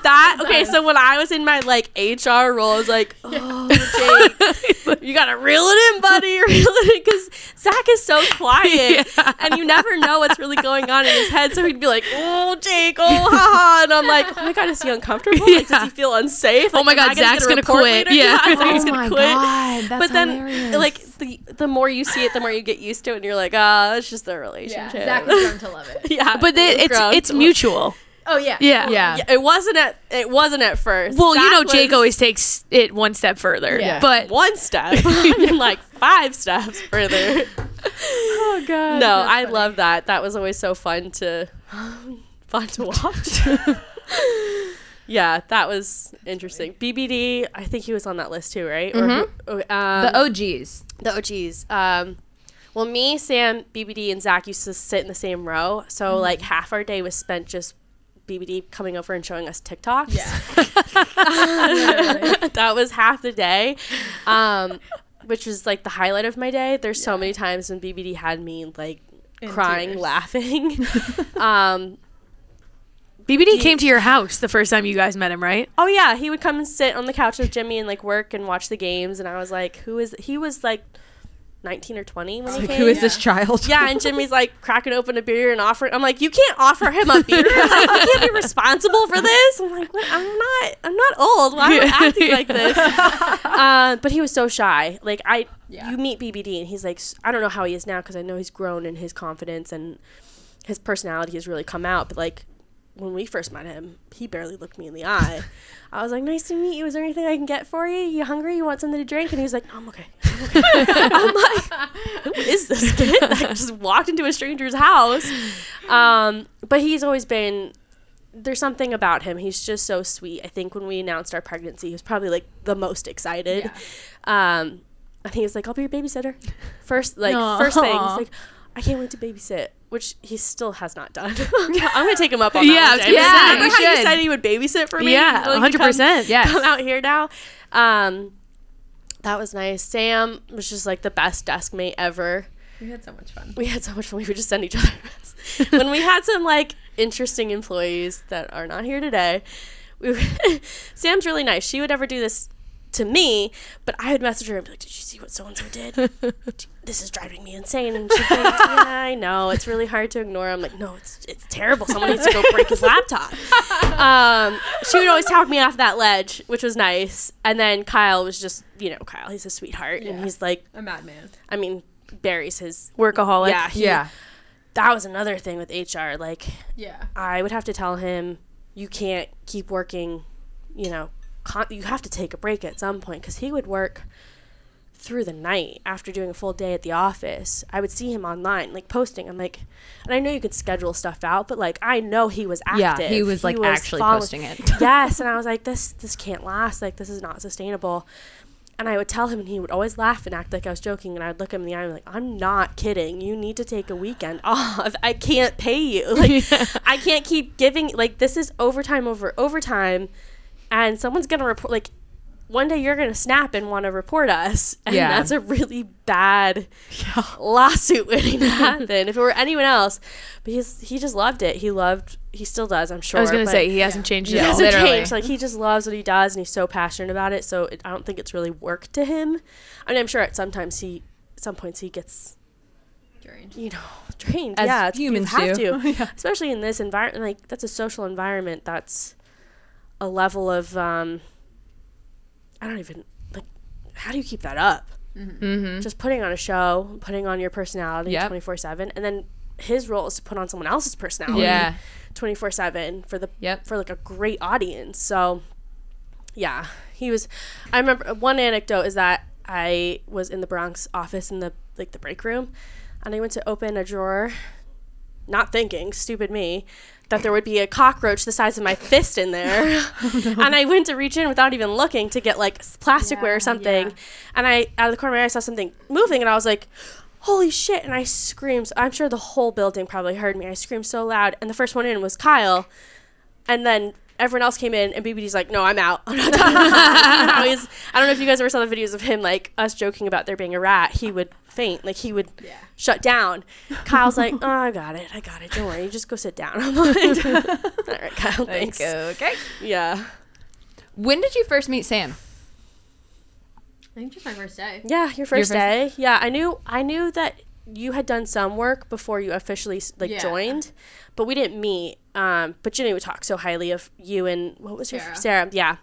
Speaker 2: that okay so when i was in my like hr role i was like oh jake you gotta reel it in buddy reel it in because zach is so quiet
Speaker 3: Yeah.
Speaker 2: and you never know what's really going on in his head so he'd be like oh jake oh haha and i'm like oh my god is he uncomfortable like does he feel unsafe
Speaker 3: Oh my God,
Speaker 2: I gonna
Speaker 3: Zach's gonna quit.
Speaker 2: later?
Speaker 3: Yeah.
Speaker 2: Zach's
Speaker 1: Oh
Speaker 2: gonna
Speaker 1: my
Speaker 2: quit.
Speaker 1: god, that's
Speaker 2: but then
Speaker 1: hilarious.
Speaker 2: Like the the more you see it the more you get used to it and you're like ah it's just their
Speaker 4: Yeah,
Speaker 2: relationship
Speaker 4: Zach was grown to love it.
Speaker 2: yeah
Speaker 3: But
Speaker 2: it
Speaker 3: it's it's mutual.
Speaker 4: Oh yeah.
Speaker 3: Yeah.
Speaker 1: yeah.
Speaker 2: Yeah, it wasn't at it wasn't at first.
Speaker 3: Well, you know, Jake
Speaker 2: was
Speaker 3: always takes it one step further.
Speaker 4: Yeah.
Speaker 3: But
Speaker 2: one step. I mean, like five steps further.
Speaker 3: oh god.
Speaker 2: no, I love that. That was always so fun to fun to watch. Yeah, that was interesting. BBD, I think he was on that list too, right? Or who- oh, um,
Speaker 1: The OGs.
Speaker 2: the OGs. Um, well, me, Sam, BBD, and Zach used to sit in the same row. So, like, half our day was spent just BBD coming over and showing us TikToks.
Speaker 4: Yeah.
Speaker 2: that was half the day, um, which was like the highlight of my day. There's so many times when BBD had me like
Speaker 4: In
Speaker 2: crying,
Speaker 4: tears.
Speaker 2: laughing. um,
Speaker 3: BBD came to your house the first time you guys met him, right?
Speaker 2: oh yeah, he would come and sit on the couch with Jimmy and like work and watch the games. And I was like, who is? He was like 19 or 20 when he
Speaker 1: Like,
Speaker 2: came.
Speaker 1: who is this child?
Speaker 2: Yeah, and Jimmy's like cracking open a beer and offering. I'm like, you can't offer him a beer. Like, you can't be responsible for this. I'm like, what? I'm not. I'm not old. Why am I acting like this? Uh, but he was so shy. Like I,
Speaker 4: Yeah.
Speaker 2: you meet BBD and he's like, I don't know how he is now because I know he's grown in his confidence and his personality has really come out. But like when we first met him, he barely looked me in the eye. I was like, "Nice to meet you. Is there anything I can get for you? You hungry? You want something to drink?" And he was like, no, "I'm okay." I'm, okay. I'm like, "Who is this kid that just walked into a stranger's house?" Um, but he's always been. There's something about him. He's just so sweet. I think when we announced our pregnancy, he was probably like the most excited. Um, I think he was like, "I'll be your babysitter." First, like first thing, he's like, "I can't wait to babysit," which he still has not done. I'm gonna take him up on
Speaker 3: Yeah,
Speaker 2: that.
Speaker 3: I
Speaker 2: one
Speaker 3: was
Speaker 2: day.
Speaker 3: gonna
Speaker 2: Remember
Speaker 1: say,
Speaker 2: how
Speaker 1: you
Speaker 2: you said he would babysit for me?
Speaker 3: Yeah,
Speaker 2: Like,
Speaker 3: 100%.
Speaker 2: Come,
Speaker 1: Yes.
Speaker 2: come out here now. Um, that was nice. Sam was just like the best desk mate ever.
Speaker 4: We had so much fun.
Speaker 2: We had so much fun. We would just send each other when we had some like interesting employees that are not here today. We were, Sam's really nice. She would never do this to me, but I would message her and be like, "Did you see what so and so did? This is driving me insane." And she's like, "Yeah, I know. It's really hard to ignore." I'm like, "No, it's it's terrible. Someone needs to go break his laptop." Um, she would always talk me off that ledge, which was nice. And then Kyle was just, you know, Kyle. He's a sweetheart, and he's like,
Speaker 4: A madman.
Speaker 2: I mean, Barry's his
Speaker 3: Workaholic.
Speaker 2: yeah, he-
Speaker 1: Yeah.
Speaker 2: That was another thing with HR. Like,
Speaker 4: Yeah.
Speaker 2: I would have to tell him, you can't keep working. You know, con- you have to take a break at some point because he would work through the night after doing a full day at the office. I would see him online, like posting. I'm like, and I know you could schedule stuff out, but like I know he was active.
Speaker 1: Yeah, he was like actually
Speaker 2: follow-
Speaker 1: posting it.
Speaker 2: yes, and I was like, this this can't last. Like this is not sustainable. And I would tell him, and he would always laugh and act like I was joking. And I would look him in the eye and be like, I'm not kidding. You need to take a weekend off. I can't pay you. Like, I can't keep giving, like, this is overtime over overtime. And someone's going to report, like, one day you're going to snap and want to report us. And
Speaker 1: Yeah.
Speaker 2: that's a really bad lawsuit waiting to happen if it were anyone else. But he's, he just loved it. He loved, he still does, I'm sure.
Speaker 3: I was gonna
Speaker 2: but-
Speaker 3: say he hasn't changed
Speaker 2: he
Speaker 3: at
Speaker 2: hasn't
Speaker 1: Literally.
Speaker 2: changed. Like he just loves what he does, and he's so passionate about it. So it, I don't think it's really work to him. I mean, I'm sure at sometimes he, some points he gets, drained you know, drained.
Speaker 1: As
Speaker 2: yeah,
Speaker 1: humans
Speaker 2: you have
Speaker 1: do.
Speaker 2: to, especially in this environment. Like that's a social environment. That's a level of, um, I don't even like. How do you keep that up?
Speaker 1: Mm-hmm.
Speaker 2: Just putting on a show, putting on your personality twenty four seven, and then his role is to put on someone else's personality.
Speaker 1: Yeah.
Speaker 2: 24 7 for the
Speaker 1: Yep.
Speaker 2: for like a great audience so yeah he was i remember one anecdote is that i was in the bronx office in the like the break room and i went to open a drawer not thinking stupid me that there would be a cockroach the size of my fist in there. And i went to reach in without even looking to get like plasticware or something. and i out of the corner of my eye saw something moving and i was like holy shit and i screamed. I'm sure the whole building probably heard me. I screamed so loud and the first one in was kyle. And then everyone else came in and bbd's like no i'm out. I'm not done. I don't know if you guys ever saw the videos of him like us joking about there being a rat. He would faint. Like he would shut down. Kyle's like oh i got it. I got it. Don't worry. You just go sit down. I'm like all right kyle thanks.
Speaker 1: Okay.
Speaker 2: yeah.
Speaker 1: When did you first meet Sam?
Speaker 4: I think just my first day.
Speaker 2: Yeah, your first
Speaker 1: first-
Speaker 2: day. Yeah, I knew I knew that you had done some work before you officially like
Speaker 4: Yeah.
Speaker 2: joined, but we didn't meet. Um, but Jenny would talk so highly of you and what was your
Speaker 4: Sarah.
Speaker 2: Sarah? Yeah.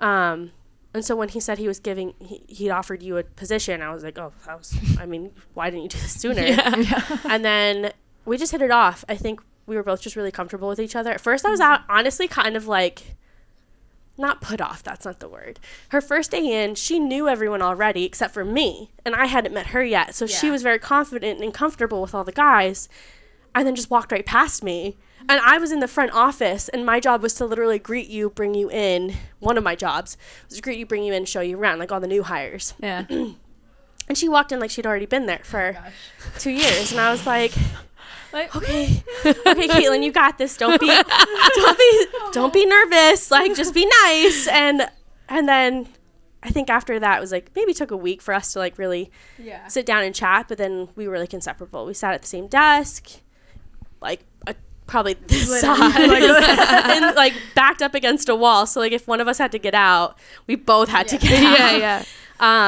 Speaker 2: Um, and so when he said he was giving, he he'd offered you a position. I was like, oh, that was. I mean, why didn't you do this sooner? and then we just hit it off. I think we were both just really comfortable with each other. At first, I was out honestly kind of like not put off that's not the word. Her first day in she knew everyone already except for me and i hadn't met her yet so she was very confident and comfortable with all the guys and then just walked right past me. And i was in the front office and my job was to literally greet you bring you in one of my jobs was to greet you bring you in show you around like all the new hires.
Speaker 1: Yeah.
Speaker 2: and she walked in like she'd already been there for oh two years and i was like okay. Okay caitlin you got this. Don't be don't be don't be nervous. Like just be nice. And and then i think after that it was like maybe took a week for us to like really
Speaker 4: Yeah.
Speaker 2: sit down and chat but then we were like inseparable. We sat at the same desk like probably this size. and like backed up against a wall. So like if one of us had to get out we both had to get out.
Speaker 3: yeah, yeah.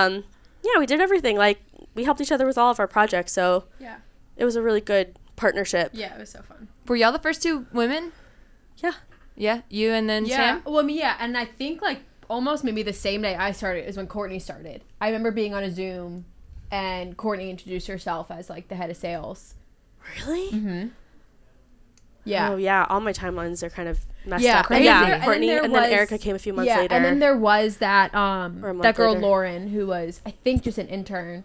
Speaker 2: um yeah we did everything. Like we helped each other with all of our projects. So
Speaker 4: Yeah.
Speaker 2: it was a really good partnership
Speaker 4: Yeah, it was so fun.
Speaker 1: Were y'all the first two women?
Speaker 2: yeah
Speaker 1: Yeah. You and then
Speaker 4: Yeah.
Speaker 1: Sam?
Speaker 4: Well, I mean, yeah, and I think like almost maybe the same day I started is when Courtney started. I remember being on a Zoom, and Courtney introduced herself as like the head of sales.
Speaker 2: really
Speaker 4: Mm-hmm. Yeah.
Speaker 2: oh yeah all my timelines are kind of messed
Speaker 4: Yeah,
Speaker 2: up
Speaker 4: and
Speaker 2: yeah
Speaker 4: then there- and then
Speaker 2: courtney
Speaker 4: there
Speaker 2: and then, erica came a few months
Speaker 4: yeah,
Speaker 2: later
Speaker 4: and then there was that um
Speaker 2: Or a month
Speaker 4: that girl
Speaker 2: later.
Speaker 4: Lauren who was I think just an intern,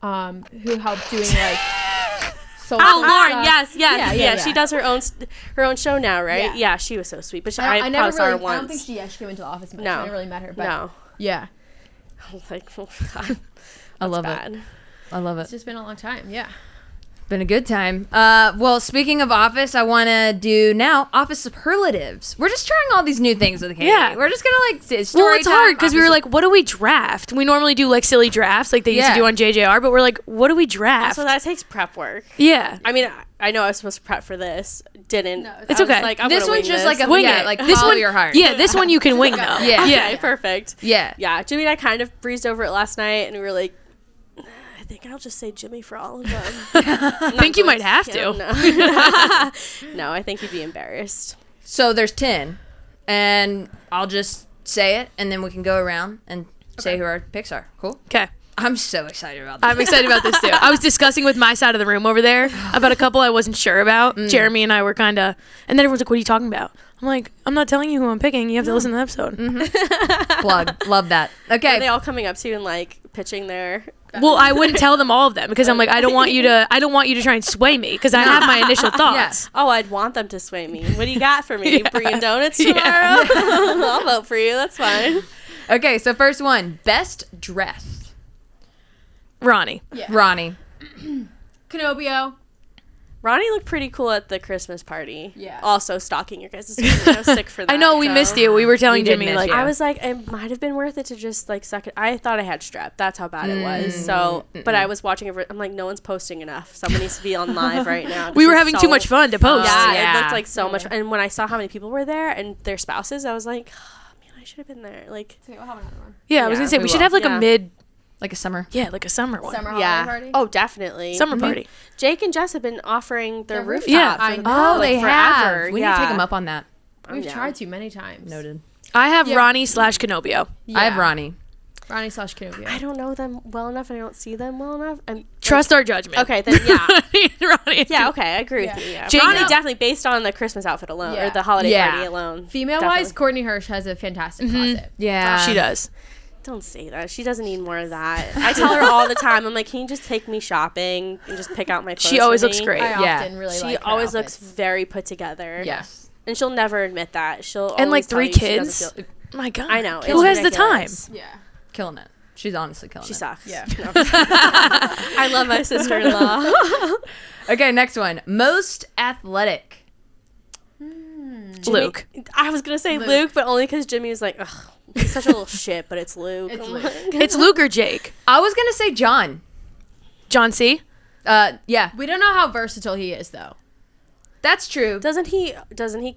Speaker 4: um who helped doing like. Social
Speaker 2: Oh, Lauren! Yes, yes,
Speaker 4: Yeah,
Speaker 2: yeah,
Speaker 4: yeah,
Speaker 2: She does her own her own show now, right?
Speaker 4: Yeah.
Speaker 2: Yeah, she was so sweet. But she,
Speaker 4: I,
Speaker 2: I,
Speaker 4: I never
Speaker 2: probably saw her
Speaker 4: really. I don't think she, yeah, she came into the office much.
Speaker 2: No.
Speaker 4: I never really met her, but
Speaker 2: no,
Speaker 4: yeah,
Speaker 2: I'm like, oh, God,
Speaker 1: I love
Speaker 2: bad.
Speaker 1: it. I love it.
Speaker 4: it's just been a long time. Yeah.
Speaker 1: Been a good time. Uh, well, speaking of office, I want to do now office superlatives. We're just trying all these new things with Kaity.
Speaker 3: Yeah.
Speaker 1: We're just gonna like say
Speaker 3: Well,
Speaker 1: story
Speaker 3: it's hard because we were
Speaker 1: office-
Speaker 3: like, what do we draft? We normally do like silly drafts like they used
Speaker 1: Yeah.
Speaker 3: to do on JJR, but we're like, what do we draft?
Speaker 2: So that takes prep work.
Speaker 3: yeah.
Speaker 2: I mean, I, I know I was supposed to prep for this. Didn't.
Speaker 4: No,
Speaker 3: It's
Speaker 2: I was
Speaker 3: okay.
Speaker 2: Like, I'm
Speaker 1: this
Speaker 2: gonna
Speaker 1: one's
Speaker 2: wing
Speaker 1: just
Speaker 2: this.
Speaker 1: like a
Speaker 3: Wing
Speaker 1: yeah,
Speaker 3: it.
Speaker 1: like
Speaker 3: This
Speaker 1: follow
Speaker 3: one-
Speaker 1: your heart.
Speaker 3: Yeah, this one you can wing though.
Speaker 1: Yeah.
Speaker 2: okay, perfect.
Speaker 1: yeah.
Speaker 2: Yeah, Jimmy and I kind of breezed over it last night, and we were like, I think I'll just say Jimmy for all of them.
Speaker 3: I think you might have to.
Speaker 2: No. no, I think you'd be embarrassed.
Speaker 1: So there's ten, and I'll just say it, and then we can go around and say who our picks are. Cool.
Speaker 3: Okay.
Speaker 1: I'm so excited about this.
Speaker 3: I'm excited about this too. I was discussing with my side of the room over there about a couple I wasn't sure about.
Speaker 2: Mm.
Speaker 3: Jeremy and I were kind of, and then everyone's like, "What are you talking about?" I'm like, "I'm not telling you who I'm picking. You have to listen to the episode."
Speaker 1: Plug. Love that. Okay.
Speaker 2: Are they all coming up to you and like pitching their?
Speaker 3: Well, I wouldn't tell them all of them because I'm like, I don't want you to, I don't want you to try and sway me because I have my initial thoughts.
Speaker 2: Oh, I'd want them to sway me. What do you got for me? You bringing donuts tomorrow? I'll vote for you. That's fine.
Speaker 1: Okay, so first one, best dress.
Speaker 3: Ronnie. Yeah.
Speaker 1: Ronnie.
Speaker 4: Canobio.
Speaker 2: Ronnie looked pretty cool at the Christmas party.
Speaker 4: Yeah.
Speaker 2: Also stalking your guys' I was sick for that.
Speaker 3: I know we
Speaker 2: so-
Speaker 3: missed you. We were telling
Speaker 1: We
Speaker 3: Jimmy like
Speaker 1: you.
Speaker 2: I was like, it might have been worth it to just like suck it. I thought I had strep. That's how bad it was.
Speaker 3: Mm,
Speaker 2: So, but I was watching it. I'm like, no one's posting enough. Someone needs to be on live right now.
Speaker 3: we were having
Speaker 2: so-
Speaker 3: too much fun to post.
Speaker 2: Yeah,
Speaker 1: Yeah.
Speaker 2: it looked like so much. And when I saw how many people were there and their spouses, I was like, oh, man, I should have been there. Like,
Speaker 3: Yeah, I was gonna say we,
Speaker 1: we
Speaker 3: should have like
Speaker 2: Yeah.
Speaker 3: a mid,
Speaker 1: Like a summer.
Speaker 3: yeah, like a summer one.
Speaker 4: Summer
Speaker 2: yeah.
Speaker 4: holiday party.
Speaker 2: Oh, definitely.
Speaker 3: Summer
Speaker 2: Mhm.
Speaker 3: party.
Speaker 2: Jake and Jess have been offering their
Speaker 4: Their
Speaker 2: rooftop.
Speaker 3: Yeah.
Speaker 2: for
Speaker 4: I
Speaker 2: the-
Speaker 4: know.
Speaker 1: Oh,
Speaker 2: like,
Speaker 1: they
Speaker 2: forever.
Speaker 1: have. We
Speaker 2: yeah.
Speaker 1: need to take them up on that.
Speaker 4: We've
Speaker 2: Yeah.
Speaker 4: tried to many times.
Speaker 1: Noted.
Speaker 3: I have
Speaker 4: Yeah.
Speaker 3: Ronnie slash Canobio.
Speaker 1: I have Ronnie.
Speaker 4: Ronnie slash Canobio.
Speaker 2: I don't know them well enough, and I don't see them well enough. And
Speaker 3: Trust our judgment.
Speaker 2: Okay, then yeah.
Speaker 3: Ronnie.
Speaker 2: Yeah, okay, I agree
Speaker 4: Yeah.
Speaker 2: with you. Yeah.
Speaker 3: Jake-
Speaker 2: Ronnie
Speaker 3: No.
Speaker 2: definitely based on the Christmas outfit alone
Speaker 4: Yeah.
Speaker 2: or the holiday
Speaker 1: Yeah.
Speaker 2: party alone.
Speaker 4: Female wise, Courtney Hirsch has a fantastic closet.
Speaker 1: Yeah.
Speaker 3: She does.
Speaker 2: Don't say that. She doesn't need more of that. I tell her all the time. I'm like, can you just take me shopping and just pick out my clothes?
Speaker 3: She
Speaker 2: for
Speaker 3: always
Speaker 2: me?"
Speaker 3: looks great.
Speaker 4: I
Speaker 1: Yeah.
Speaker 4: often really
Speaker 2: She
Speaker 4: like her
Speaker 2: always looks very put together.
Speaker 1: Yes.
Speaker 2: and she'll never admit that. She'll
Speaker 3: And like three
Speaker 2: you she doesn't
Speaker 3: kids.
Speaker 2: feel-
Speaker 3: My God.
Speaker 2: I know.
Speaker 3: Who
Speaker 2: it's
Speaker 3: has the time?
Speaker 4: Yeah.
Speaker 1: Killing it. She's honestly killing
Speaker 2: She
Speaker 1: it.
Speaker 2: sucks.
Speaker 4: Yeah.
Speaker 2: No. I love my sister-in-law.
Speaker 1: Okay, next one. Most athletic. Hmm.
Speaker 3: Luke.
Speaker 2: I was gonna say
Speaker 4: Luke.
Speaker 2: Luke, but only because Jimmy was like, ugh, he's such a little shit, but it's Luke.
Speaker 4: It's Luke.
Speaker 3: It's Luke or Jake.
Speaker 1: I was gonna say John.
Speaker 3: John C.
Speaker 1: Uh, yeah,
Speaker 4: We don't know how versatile he is though.
Speaker 1: that's true.
Speaker 2: Doesn't he? Doesn't he?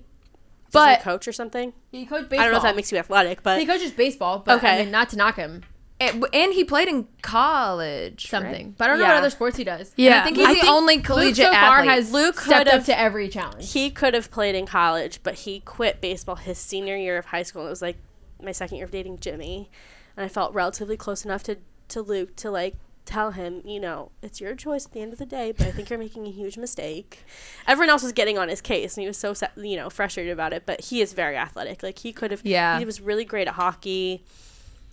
Speaker 1: But-
Speaker 2: But coach or something.
Speaker 4: He coached baseball.
Speaker 2: I don't know if that makes you athletic, but
Speaker 4: He coaches baseball, but
Speaker 2: Okay.
Speaker 4: I mean, not to knock him
Speaker 1: And, and he played in college.
Speaker 4: something.
Speaker 1: right?
Speaker 4: But I don't know
Speaker 2: Yeah.
Speaker 4: what other sports he does.
Speaker 3: Yeah.
Speaker 1: I think he's
Speaker 3: I
Speaker 1: the
Speaker 3: think
Speaker 1: only
Speaker 4: Luke
Speaker 1: collegiate
Speaker 4: so far
Speaker 1: athlete.
Speaker 4: has
Speaker 2: Luke
Speaker 4: stepped up to every challenge.
Speaker 2: he could have played in college, but he quit baseball his senior year of high school. It was like my second year of dating Jimmy, and I felt relatively close enough to to Luke to like tell him, you know, it's your choice at the end of the day, but I think you're making a huge mistake. Everyone else was getting on his case, and he was so you know frustrated about it. But he is very athletic. Like he could have,
Speaker 1: Yeah.
Speaker 2: he was really great at hockey.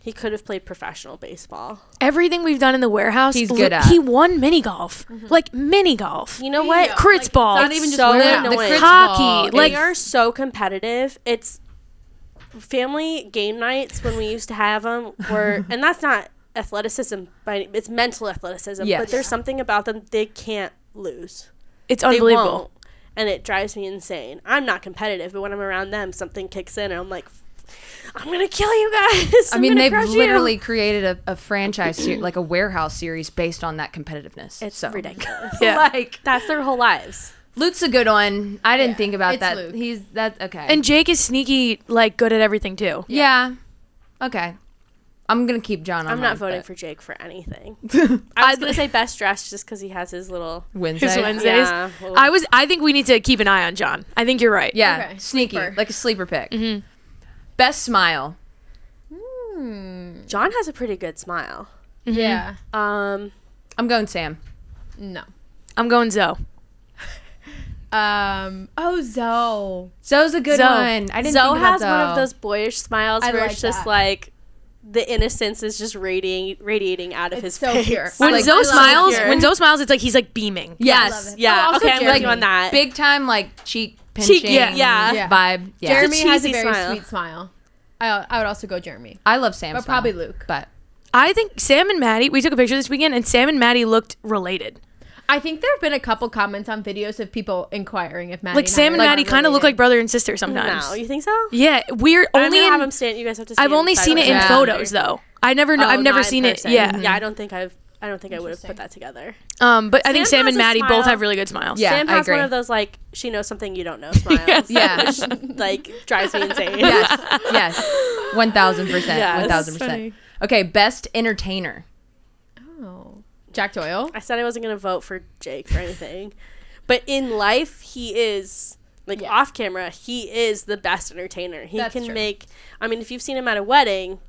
Speaker 2: He could have played professional baseball.
Speaker 3: Everything we've done in the warehouse,
Speaker 1: He's
Speaker 3: Luke-
Speaker 1: good at.
Speaker 3: He won mini golf, mm-hmm. like mini golf,
Speaker 2: You know what?
Speaker 3: crits ball,
Speaker 4: not even just
Speaker 2: so
Speaker 4: warehouse.
Speaker 1: The
Speaker 2: annoying.
Speaker 1: crits
Speaker 3: hockey.
Speaker 1: ball
Speaker 3: Like
Speaker 2: they are so competitive. It's family game nights when we used to have them were, and that's not athleticism, by it's mental athleticism.
Speaker 1: Yes.
Speaker 2: But there's something about them they can't lose.
Speaker 3: it's
Speaker 2: They
Speaker 3: unbelievable.
Speaker 2: won't, and it drives me insane. I'm not competitive, but when I'm around them, something kicks in, and I'm like, I'm gonna kill you guys.
Speaker 1: I
Speaker 2: I'm
Speaker 1: mean, they've
Speaker 2: crush you."
Speaker 1: literally created a, a franchise, ser- like a warehouse series based on that competitiveness.
Speaker 2: It's
Speaker 1: so.
Speaker 2: ridiculous.
Speaker 3: Yeah.
Speaker 1: like
Speaker 2: That's their whole lives.
Speaker 1: Luke's a good one. I didn't
Speaker 4: Yeah,
Speaker 1: think about
Speaker 4: it's
Speaker 1: that.
Speaker 4: Luke.
Speaker 1: He's that okay.
Speaker 3: And Jake is sneaky, like good at everything too.
Speaker 1: yeah. okay. I'm gonna keep John on.
Speaker 2: I'm not voting
Speaker 1: but-
Speaker 2: for Jake for anything. I was gonna say best dressed just because he has his little.
Speaker 1: Wednesday.
Speaker 3: His Wednesdays.
Speaker 2: Yeah, well-
Speaker 3: I was. I think we need to keep an eye on John. I think you're right.
Speaker 1: Yeah,
Speaker 4: Okay,
Speaker 1: sneaky,
Speaker 4: sleeper.
Speaker 1: like a sleeper pick.
Speaker 3: Mhm.
Speaker 1: Best smile.
Speaker 2: John has a pretty good smile.
Speaker 4: Yeah.
Speaker 2: Um,
Speaker 1: I'm going Sam.
Speaker 4: No.
Speaker 3: I'm going Zoe.
Speaker 4: Um. Oh, Zoe.
Speaker 1: Zoe's a good
Speaker 3: Zoe.
Speaker 1: one. I didn't
Speaker 2: Zoe
Speaker 1: think about
Speaker 2: has one of those boyish smiles
Speaker 4: I
Speaker 2: where
Speaker 4: like
Speaker 2: it's just
Speaker 4: that.
Speaker 2: like the innocence is just radiating radiating out of
Speaker 4: It's
Speaker 2: his
Speaker 4: so
Speaker 2: face.
Speaker 4: pure.
Speaker 3: When
Speaker 1: Like,
Speaker 3: Zoe smiles,
Speaker 2: pure.
Speaker 3: when Zoe smiles, it's like he's like beaming.
Speaker 1: Yes.
Speaker 2: Yes, yeah.
Speaker 4: Oh, also
Speaker 2: okay, I'm with
Speaker 4: Jeremy.
Speaker 2: you on that.
Speaker 1: Big time, like cheek pinching.
Speaker 2: Cheek, yeah, yeah.
Speaker 4: Yeah.
Speaker 1: Vibe. Yeah.
Speaker 4: Jeremy has a very
Speaker 2: smile.
Speaker 4: sweet smile. I, I would also go Jeremy.
Speaker 1: I love Sam.
Speaker 4: But probably Luke.
Speaker 1: But
Speaker 3: I think Sam and Maddie. We took a picture this weekend, and Sam and Maddie looked related.
Speaker 4: I think there have been a couple comments on videos of people inquiring if Maddie
Speaker 3: Like Sam and
Speaker 4: I are
Speaker 3: Maddie kind of look like brother and sister sometimes.
Speaker 2: No, you think so?
Speaker 3: Yeah, we're
Speaker 2: I'm
Speaker 3: only
Speaker 2: gonna have
Speaker 3: in.
Speaker 2: him stand. You guys have to.
Speaker 3: I've only seen it in
Speaker 2: side.
Speaker 3: photos though. I never. know
Speaker 2: Oh,
Speaker 3: I've never
Speaker 2: not in
Speaker 3: seen it. Yeah.
Speaker 2: Yeah, I don't think I've. I don't think I would have put that together.
Speaker 3: Um, but I think
Speaker 2: Sam
Speaker 3: Sam and Maddie
Speaker 2: smile.
Speaker 3: both have really good smiles.
Speaker 1: Yeah,
Speaker 2: Sam
Speaker 1: I
Speaker 2: has one of those like she knows something you don't know smiles.
Speaker 1: Yeah.
Speaker 2: which, like drives me insane.
Speaker 1: yes, yes, one thousand percent,
Speaker 2: Yes.
Speaker 1: one thousand percent. Okay, best entertainer.
Speaker 4: Jack Doyle.
Speaker 2: I said I wasn't gonna vote for Jake or anything, but in life he is like
Speaker 4: Yeah.
Speaker 2: off camera. He is the best entertainer. He
Speaker 4: That's
Speaker 2: can
Speaker 4: true.
Speaker 2: make. I mean, if you've seen him at a wedding,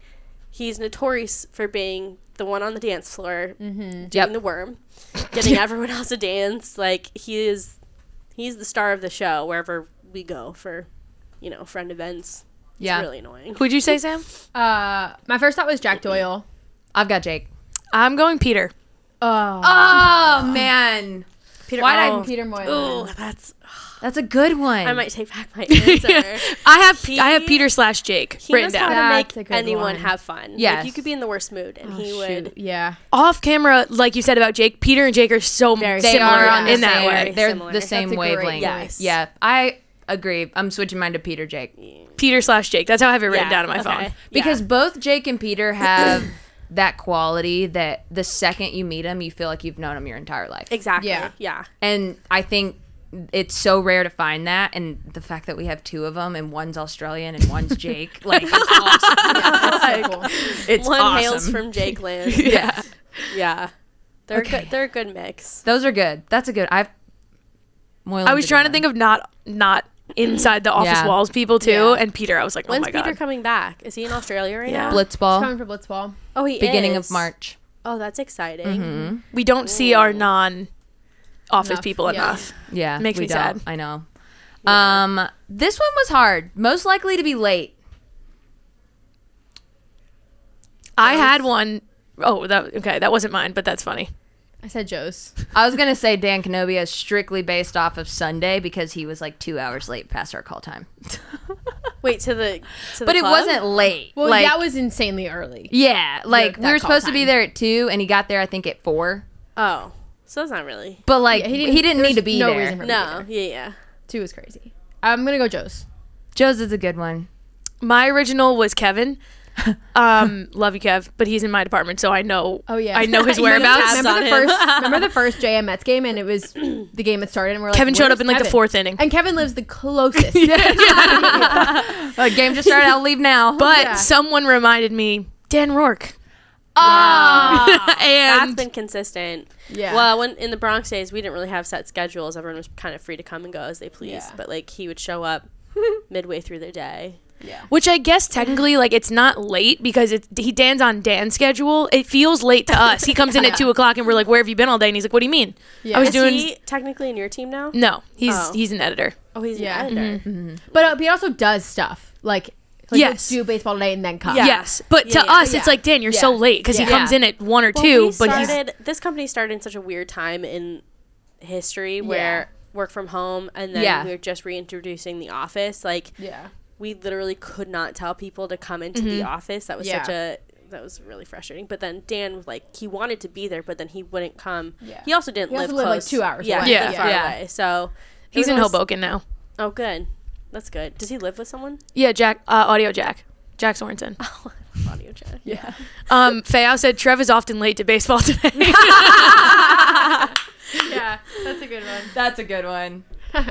Speaker 2: he's notorious for being the one on the dance floor doing
Speaker 1: Yep.
Speaker 2: the worm, getting everyone else to dance. Like he is, he's the star of the show wherever we go for, you know, friend events. It's
Speaker 1: Yeah,
Speaker 2: really annoying.
Speaker 3: Who'd you say, Sam?
Speaker 4: Uh, my first thought was Jack Doyle.
Speaker 1: I've got Jake.
Speaker 3: I'm going Peter.
Speaker 4: Oh.
Speaker 1: Oh man,
Speaker 2: Peter.
Speaker 1: Why'd I-
Speaker 2: oh.
Speaker 4: Peter Moylan.
Speaker 2: Ooh, that's.
Speaker 1: That's a good one.
Speaker 2: I might take back my answer.
Speaker 3: I have
Speaker 2: He-
Speaker 3: I have Peter slash Jake
Speaker 2: He
Speaker 3: written
Speaker 2: knows how to make anyone
Speaker 4: one.
Speaker 2: have fun.
Speaker 1: Yes.
Speaker 2: like, you could be in the worst mood, and oh, he would.
Speaker 4: Yeah.
Speaker 3: Off camera, like you said about Jake, Peter and Jake are so
Speaker 2: Very
Speaker 1: they
Speaker 3: similar
Speaker 1: are
Speaker 3: in that
Speaker 1: same,
Speaker 3: way.
Speaker 1: They're
Speaker 2: Similar.
Speaker 1: the same
Speaker 4: That's
Speaker 1: wavelength.
Speaker 2: Yes.
Speaker 1: Yeah, I agree. I'm switching mine to Peter Jake
Speaker 3: Peter slash Jake. That's how I have it written
Speaker 2: Yeah,
Speaker 3: down on my
Speaker 2: okay.
Speaker 3: phone.
Speaker 1: because
Speaker 2: Yeah.
Speaker 1: both Jake and Peter have that quality that the second you meet them, you feel like you've known them your entire life.
Speaker 2: exactly.
Speaker 4: Yeah.
Speaker 2: Yeah.
Speaker 1: And I think it's so rare to find that, and the fact that we have two of them, and one's Australian and one's Jake, like it's awesome.
Speaker 4: That's so cool.
Speaker 3: It's
Speaker 2: One
Speaker 3: awesome.
Speaker 2: hails from Jake Land.
Speaker 3: yeah.
Speaker 2: yeah. They're
Speaker 1: Okay.
Speaker 2: good. They're a good mix.
Speaker 1: Those are good. That's a good. I've.
Speaker 3: I was trying to think of not not inside the office
Speaker 1: Yeah.
Speaker 3: walls people too,
Speaker 2: Yeah.
Speaker 3: and Peter. I was like, oh
Speaker 2: When's
Speaker 3: my god.
Speaker 2: Peter coming back? Is he in Australia right
Speaker 3: Yeah.
Speaker 2: now?
Speaker 1: Blitzball
Speaker 4: Coming for Blitzball.
Speaker 2: Oh, he is.
Speaker 1: beginning
Speaker 2: is.
Speaker 1: of March.
Speaker 2: Oh, that's exciting.
Speaker 3: we don't see our non office
Speaker 4: Enough,
Speaker 3: people
Speaker 4: yeah.
Speaker 3: enough.
Speaker 1: Yeah,
Speaker 3: Makes
Speaker 1: we
Speaker 3: me
Speaker 1: don't.
Speaker 3: sad.
Speaker 1: I know. Um, this one was hard. Most likely to be late.
Speaker 3: I had one oh that okay, that wasn't mine, but that's funny.
Speaker 4: I said Joe's.
Speaker 1: I was gonna say Dan Kenobi is strictly based off of Sunday because he was like two hours late past our call time.
Speaker 2: Wait to the. To
Speaker 1: but
Speaker 2: the
Speaker 1: it
Speaker 2: club?
Speaker 1: wasn't late.
Speaker 4: Well,
Speaker 1: like,
Speaker 4: that was insanely early.
Speaker 1: yeah, like
Speaker 4: that
Speaker 1: we were
Speaker 4: call
Speaker 1: supposed to be there at two, and he got there I think at four.
Speaker 2: Oh, so it's not really.
Speaker 1: But like
Speaker 4: Yeah,
Speaker 1: he
Speaker 4: he
Speaker 1: didn't,
Speaker 4: didn't-
Speaker 1: need to be
Speaker 4: no
Speaker 1: there.
Speaker 4: reason for him to
Speaker 2: No. Yeah. Yeah.
Speaker 4: Two was crazy. I'm gonna go Joe's.
Speaker 1: Joe's is a good one.
Speaker 3: My original was Kevin. Um, love you, Kev, but he's in my department, so I know.
Speaker 4: Oh yeah,
Speaker 3: I know his
Speaker 2: You know the
Speaker 3: whereabouts.
Speaker 2: tabs
Speaker 4: remember the first? remember the first JM Mets game, and it was the game that started, and we're like,
Speaker 3: Kevin showed up in like the fourth inning.
Speaker 4: and Kevin lives the closest.
Speaker 1: Uh, game just started. I'll leave now.
Speaker 3: But
Speaker 4: Yeah.
Speaker 3: someone reminded me, Dan Rourke.
Speaker 1: Ah,
Speaker 2: That's
Speaker 3: and
Speaker 2: been consistent.
Speaker 4: Yeah.
Speaker 2: Well, when in the Bronx days, we didn't really have set schedules. Everyone was kind of free to come and go as they pleased.
Speaker 4: Yeah.
Speaker 2: But like he would show up midway through the day.
Speaker 3: Which I guess technically like it's not late because it's he Dan's on Dan's schedule. It feels late to us. He comes in at two o'clock and we're like, "Where have you been all day?" And he's like, "What do you mean?"
Speaker 4: Yeah.
Speaker 3: I was
Speaker 2: Is
Speaker 3: doing
Speaker 2: he technically in your team now?
Speaker 3: no. He's
Speaker 2: Oh.
Speaker 3: he's an editor.
Speaker 2: Oh, he's
Speaker 4: Yeah.
Speaker 2: an editor.
Speaker 4: but, uh, but he also does stuff like, like
Speaker 3: Yes.
Speaker 4: he'll do baseball today and then come.
Speaker 2: Yeah.
Speaker 3: Yes, but
Speaker 2: Yeah,
Speaker 3: to
Speaker 2: yeah.
Speaker 3: us, it's like Dan, you're so
Speaker 4: Yeah.
Speaker 3: late because
Speaker 4: Yeah.
Speaker 3: he comes in at one or
Speaker 2: Well,
Speaker 3: two,
Speaker 2: we
Speaker 3: but he's
Speaker 2: started. This company started in such a weird time in history where work from home, and then
Speaker 1: Yeah.
Speaker 2: we were just reintroducing the office. Like
Speaker 4: Yeah.
Speaker 2: We literally could not tell people to come into the office. That was
Speaker 4: Yeah.
Speaker 2: such a that was really frustrating. But then Dan was like he wanted to be there, but then he wouldn't come.
Speaker 4: Yeah.
Speaker 2: He also didn't
Speaker 4: He
Speaker 2: live
Speaker 4: also lived, like, two hours
Speaker 2: yeah,
Speaker 4: away.
Speaker 2: he
Speaker 3: Yeah.
Speaker 2: far
Speaker 1: Yeah.
Speaker 2: away. So
Speaker 3: he's in
Speaker 2: almost-
Speaker 3: Hoboken now.
Speaker 2: Oh, good. That's good. Does he live with someone?
Speaker 3: Yeah, Jack, uh, Audio Jack, Jack Sorensen.
Speaker 2: Audio chat.
Speaker 4: Yeah.
Speaker 3: Um, Fayao said Trev is often late to baseball today.
Speaker 4: Yeah. That's a good one.
Speaker 1: that's a good one.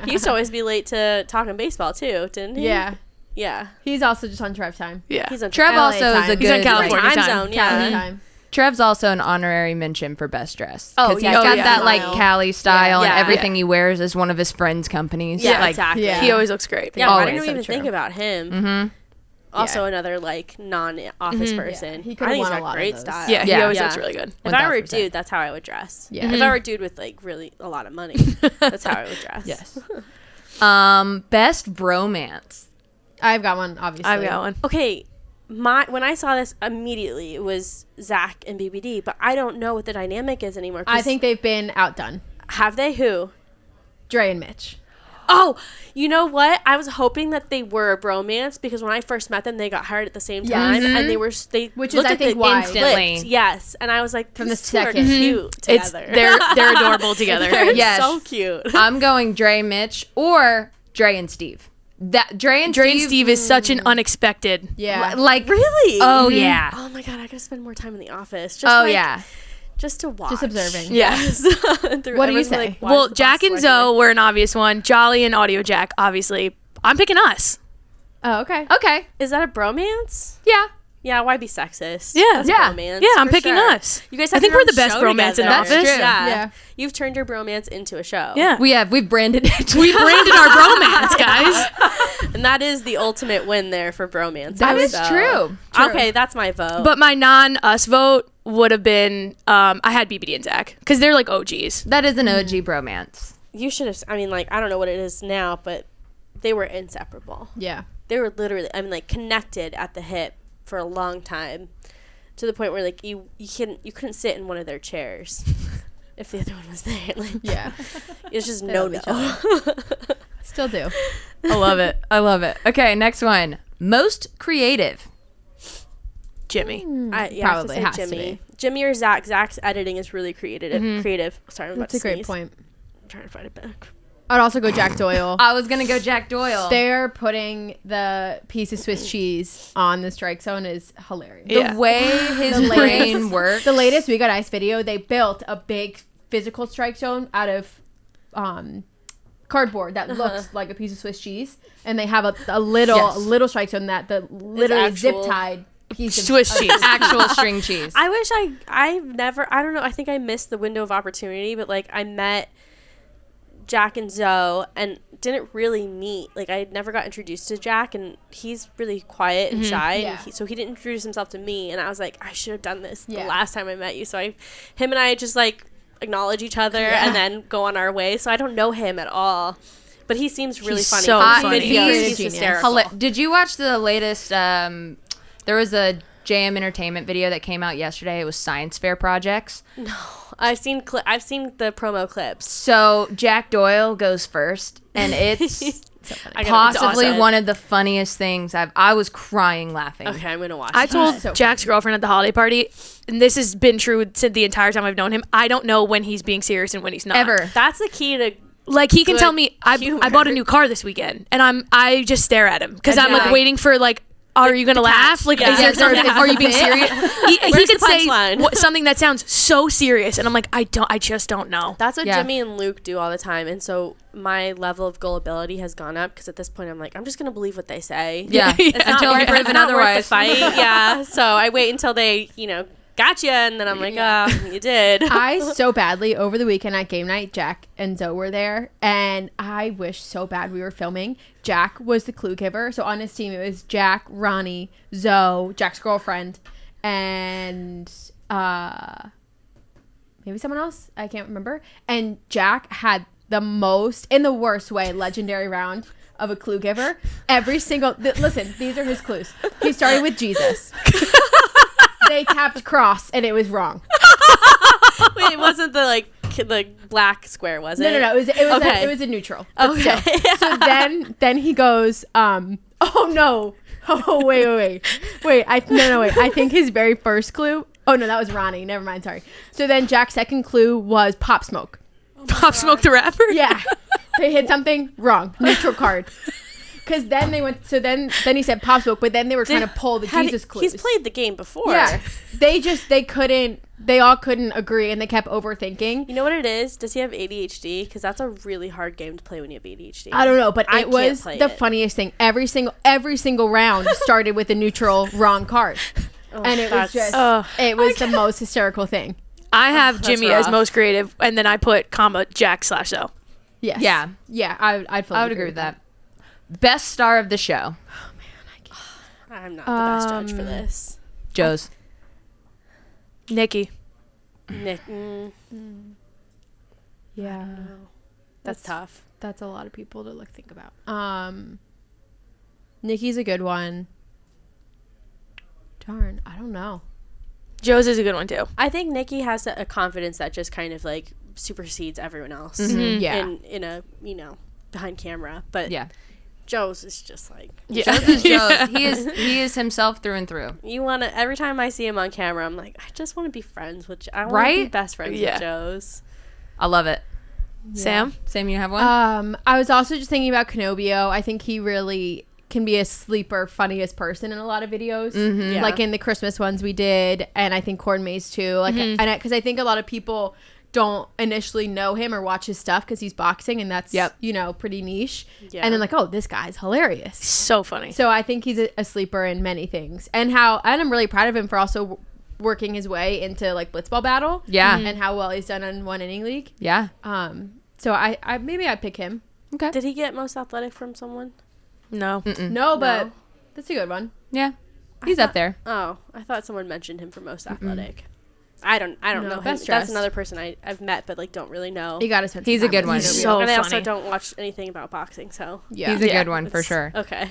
Speaker 2: He used to always be late to talking baseball too, didn't he?
Speaker 4: Yeah.
Speaker 2: Yeah.
Speaker 4: He's also just on Trev time.
Speaker 3: yeah,
Speaker 2: He's on
Speaker 1: Trev
Speaker 4: LA
Speaker 1: also is a good.
Speaker 3: He's on California
Speaker 2: time,
Speaker 3: time.
Speaker 2: zone.
Speaker 4: Cali
Speaker 2: Yeah.
Speaker 4: time.
Speaker 1: Trev's also an honorary mention for best dress.
Speaker 2: Oh,
Speaker 1: 'Cause
Speaker 2: yeah,
Speaker 1: he's
Speaker 3: oh,
Speaker 1: got
Speaker 3: yeah.
Speaker 1: that like Cali style,
Speaker 2: Yeah.
Speaker 1: and
Speaker 2: Yeah.
Speaker 1: everything he wears is one of his friends' companies.
Speaker 2: Yeah,
Speaker 1: like,
Speaker 2: exactly.
Speaker 4: Yeah.
Speaker 3: he always looks great.
Speaker 2: Yeah, I didn't
Speaker 4: So
Speaker 2: even
Speaker 4: true.
Speaker 2: think about him.
Speaker 1: Mhm.
Speaker 2: Also,
Speaker 4: Yeah.
Speaker 2: another like non-office person.
Speaker 4: he could've
Speaker 2: think he's
Speaker 4: won a
Speaker 2: got
Speaker 4: lot of
Speaker 2: great
Speaker 4: those.
Speaker 2: style.
Speaker 3: Yeah, he always
Speaker 2: Yeah.
Speaker 3: looks really good.
Speaker 2: If I were a dude, that's how I would dress.
Speaker 4: Yeah.
Speaker 2: If I were a dude with like really a lot of money, that's how I would dress.
Speaker 1: Yes. um, best bromance.
Speaker 4: I've got one, obviously.
Speaker 3: I've got one.
Speaker 2: Okay, my when I saw this immediately, it was Zach and BBD, but I don't know what the dynamic is anymore.
Speaker 4: I think they've been outdone.
Speaker 2: have they who?
Speaker 4: Dre and Mitch.
Speaker 2: Oh, you know what? I was hoping that they were a bromance because when I first met them, they got hired at the same
Speaker 4: Yeah.
Speaker 2: time, and they mm-hmm. were they
Speaker 4: Which is,
Speaker 2: looked
Speaker 4: I
Speaker 2: at
Speaker 4: think, why-
Speaker 1: Instantly.
Speaker 2: Yes, and I was like,
Speaker 4: From the
Speaker 2: these two are
Speaker 4: second.
Speaker 2: cute mm-hmm.
Speaker 3: It's
Speaker 2: together.
Speaker 3: they're they're adorable together.
Speaker 2: They're
Speaker 1: Yes.
Speaker 2: so cute.
Speaker 1: I'm going Dre, Mitch, or Dre and Steve. That Dre and
Speaker 3: Dre
Speaker 1: Steve.
Speaker 3: and Steve is such an mm. unexpected.
Speaker 4: Yeah.
Speaker 1: li- like
Speaker 2: Really?
Speaker 1: Oh mm-hmm. yeah.
Speaker 2: Oh my god, I gotta spend more time in the office. Just
Speaker 1: Oh
Speaker 2: like,
Speaker 1: yeah.
Speaker 2: just to watch.
Speaker 4: Just observing.
Speaker 2: Yes.
Speaker 4: What do you say?
Speaker 2: why
Speaker 3: Well, Jack and
Speaker 2: like
Speaker 3: Zoe were an obvious one. Jolly and Audio Jack, obviously. I'm picking us.
Speaker 4: Oh, okay.
Speaker 1: Okay.
Speaker 2: Is that a bromance?
Speaker 1: Yeah.
Speaker 2: Yeah, why be sexist?
Speaker 3: Yeah.
Speaker 2: That's
Speaker 1: Yeah.
Speaker 2: bromance,
Speaker 3: Yeah, I'm picking
Speaker 2: sure.
Speaker 3: us.
Speaker 2: You guys
Speaker 3: I think we're the best
Speaker 2: show
Speaker 3: bromance in the
Speaker 2: together.
Speaker 3: office.
Speaker 1: That's true.
Speaker 2: Yeah.
Speaker 4: Yeah.
Speaker 2: You've turned your bromance into a show.
Speaker 3: Yeah.
Speaker 1: We have we've branded it.
Speaker 3: We branded our bromance, guys.
Speaker 2: And that is the ultimate win there for bromance.
Speaker 1: That is
Speaker 2: so-
Speaker 1: true.
Speaker 2: Okay, that's my vote.
Speaker 3: But my non us vote would have been um, I had BBD and Zach because they're like OGs.
Speaker 1: That is an OG bromance.
Speaker 2: you should have I mean like I don't know what it is now, but they were inseparable.
Speaker 4: Yeah.
Speaker 2: They were literally I mean like connected at the hip for a long time. To the point where like you you couldn't you couldn't sit in one of their chairs. if the other one was there. Like,
Speaker 4: Yeah,
Speaker 2: it's just
Speaker 4: They
Speaker 2: no no.
Speaker 4: still do.
Speaker 1: I love it. I love it. Okay, next one. Most creative.
Speaker 3: Jimmy. Hmm.
Speaker 2: I, yeah,
Speaker 4: Probably
Speaker 2: I have
Speaker 4: has
Speaker 2: to
Speaker 4: to
Speaker 2: say Jimmy.
Speaker 4: be.
Speaker 2: Jimmy or Zach. Zach's editing is really creative. Mm-hmm. Creative. Sorry, I'm about
Speaker 4: That's
Speaker 2: to
Speaker 4: a great point.
Speaker 2: I'm trying to find it back.
Speaker 4: I'd also go Jack Doyle.
Speaker 1: I was gonna go Jack Doyle.
Speaker 4: They're putting the piece of Swiss cheese on the strike zone is hilarious.
Speaker 1: the way his
Speaker 4: The
Speaker 1: brain
Speaker 4: latest-
Speaker 1: works.
Speaker 4: The latest We Got Ice video, they built a big physical strike zone out of um, cardboard that looks like a piece of Swiss cheese, and they have a, a little
Speaker 1: Yes.
Speaker 4: a little strike zone that the literally zip
Speaker 2: actual-
Speaker 4: tied piece of
Speaker 3: Swiss
Speaker 4: of-
Speaker 3: cheese.
Speaker 1: actual string cheese.
Speaker 2: I wish I I've never I don't know I think I missed the window of opportunity but like I met Jack and Zoe and didn't really meet like I never got introduced to Jack and he's really quiet and shy
Speaker 4: Yeah.
Speaker 2: and he, so he didn't introduce himself to me and I was like I should have done this
Speaker 4: Yeah.
Speaker 2: the last time I met you so I him and I just like acknowledge each other and then go on our way so I don't know him at all but he seems really
Speaker 3: He's
Speaker 2: funny
Speaker 3: so
Speaker 2: From
Speaker 3: funny.
Speaker 2: videos,
Speaker 4: He's
Speaker 2: he's hysterical
Speaker 1: Hila- Did you watch the latest? Um, there was a JM Entertainment video that came out yesterday. It was science fair projects.
Speaker 2: I've seen cli- I've seen the promo clips
Speaker 1: So Jack Doyle goes first, and it's
Speaker 2: I gotta-
Speaker 1: possibly
Speaker 2: awesome.
Speaker 1: one of the funniest things I've. I was crying laughing.
Speaker 2: okay I'm gonna watch
Speaker 3: I
Speaker 2: that.
Speaker 3: told
Speaker 4: So
Speaker 3: Jack's girlfriend at the holiday party, and this has been true since the entire time I've known him. I don't know when he's being serious and when he's not.
Speaker 1: Ever.
Speaker 2: that's the key to
Speaker 3: Like he can
Speaker 2: Good
Speaker 3: tell me I,
Speaker 2: humor.
Speaker 3: I bought a new car this weekend, and I'm I just stare at him because I'm like
Speaker 1: Yeah.
Speaker 3: waiting for like. Are you gonna laugh? Like,
Speaker 2: Yeah.
Speaker 3: is there
Speaker 2: Yeah,
Speaker 3: something? Are you being serious? He, he could say
Speaker 2: punchline?
Speaker 3: what, something that sounds so serious, and I'm like, I don't, I just don't know.
Speaker 2: That's what
Speaker 1: Yeah.
Speaker 2: Jimmy and Luke do all the time, and so my level of gullibility has gone up because at this point I'm like, I'm just gonna believe what they say.
Speaker 1: Yeah,
Speaker 3: Yeah.
Speaker 2: It's not
Speaker 1: until
Speaker 2: worth-
Speaker 1: proven
Speaker 2: it's not worth
Speaker 1: otherwise.
Speaker 2: the fight. yeah, so I wait until they, you know, gotcha, and then I'm like, ah, you did.
Speaker 4: I so badly over the weekend at game night, Jack and Zoe were there, and I wish so bad we were filming. Jack was the clue giver, so on his team it was Jack, Ronnie, Zoe, Jack's girlfriend, and uh, maybe someone else. I can't remember. And Jack had the most, in the worst way, legendary round of a clue giver. Every single th- listen, these are his clues. He started with Jesus. they tapped cross, and it was wrong.
Speaker 2: Wait, it wasn't the like the black square, was it?
Speaker 4: No, no, no. It was it was
Speaker 2: Okay.
Speaker 4: a, it was a neutral.
Speaker 2: Okay.
Speaker 4: still. so then then he goes, um, oh no, oh wait, wait, wait, wait. I no, no, wait. I think his very first clue. Oh no, that was Ronnie. Never mind. Sorry. So then Jack's second clue was pop smoke.
Speaker 3: Pop Smoke the rapper.
Speaker 4: Yeah, they hit something wrong. Neutral card. Because then they went. So then then he said pop smoke, but then they were trying to pull the
Speaker 2: Had-
Speaker 4: Jesus clues.
Speaker 2: He's played the game before.
Speaker 4: Yeah, they just they couldn't. They all couldn't agree, and they kept overthinking.
Speaker 2: You know what it is? Does he have ADHD? Because that's a really hard game to play when you have ADHD.
Speaker 4: I don't know, but
Speaker 2: I
Speaker 4: it was the
Speaker 2: it.
Speaker 4: funniest thing. Every single every single round started with a neutral wrong card, oh, and it was just
Speaker 3: Ugh.
Speaker 4: it was the most hysterical thing.
Speaker 3: I oh, have Jimmy as most creative, and then I put comma Jack slash O.
Speaker 4: Yes.
Speaker 1: Yeah.
Speaker 4: yeah, I I'd fully
Speaker 1: I would agree with that. Best star of the show, Oh man, I can't.
Speaker 2: I'm not the best judge for
Speaker 4: Um,
Speaker 2: this.
Speaker 1: Joe's.
Speaker 3: Nikki.
Speaker 2: Nick, mm,
Speaker 4: Yeah,
Speaker 2: that's tough.
Speaker 4: that's a lot of people to look think about. Um, Nikki's a good one. Darn, I don't know.
Speaker 3: Joe's is a good one too.
Speaker 2: I think Nikki has a, a confidence that just kind of like supersedes everyone else.
Speaker 4: Mm-hmm. Yeah,
Speaker 2: In in a you know behind camera, but
Speaker 1: Yeah.
Speaker 2: Joe's is just like
Speaker 3: Yeah.
Speaker 1: Joe's is Joe's. He is he is himself through and through.
Speaker 2: you want to. Every time I see him on camera, I'm like, I just want to be friends with. Jo- I want to be
Speaker 1: Right?
Speaker 2: best friends
Speaker 3: Yeah.
Speaker 2: with Joe's.
Speaker 1: I love it.
Speaker 3: Sam.
Speaker 1: Sam, you have one?
Speaker 4: Um, I was also just thinking about Canobio. I think he really can be a sleeper, funniest person in a lot of videos.
Speaker 2: Yeah.
Speaker 4: Like in the Christmas ones we did, and I think Corn Maze too. Like,
Speaker 1: Mm-hmm.
Speaker 4: and because I, think a lot of people don't initially know him or watch his stuff because he's boxing, and that's
Speaker 1: Yep.
Speaker 4: you know pretty niche.
Speaker 2: Yeah.
Speaker 4: And then like, oh, this guy's hilarious.
Speaker 3: So funny.
Speaker 4: So I think he's a, a sleeper in many things, and how and I'm really proud of him for also w- working his way into like blitzball battle.
Speaker 1: Yeah.
Speaker 4: and how well he's done on one inning league.
Speaker 1: yeah.
Speaker 4: Um, so I, I maybe I'd pick him.
Speaker 1: Okay.
Speaker 2: Did he get most athletic from someone?
Speaker 3: No.
Speaker 4: No, but
Speaker 2: No.
Speaker 4: that's a good one.
Speaker 1: Yeah. He's up there.
Speaker 2: Oh, I thought someone mentioned him for most athletic. I don't. I don't
Speaker 4: No,
Speaker 2: know him.
Speaker 4: best
Speaker 2: That's
Speaker 4: dressed.
Speaker 2: another person I, I've met, but like don't really know.
Speaker 4: You got to spend. some
Speaker 1: He's a good one.
Speaker 4: him.
Speaker 3: He's so
Speaker 2: and I also
Speaker 3: funny.
Speaker 2: don't watch anything about boxing, so
Speaker 4: Yeah.
Speaker 1: He's a
Speaker 3: Yeah.
Speaker 1: good one for
Speaker 2: it's-
Speaker 1: sure.
Speaker 2: Okay.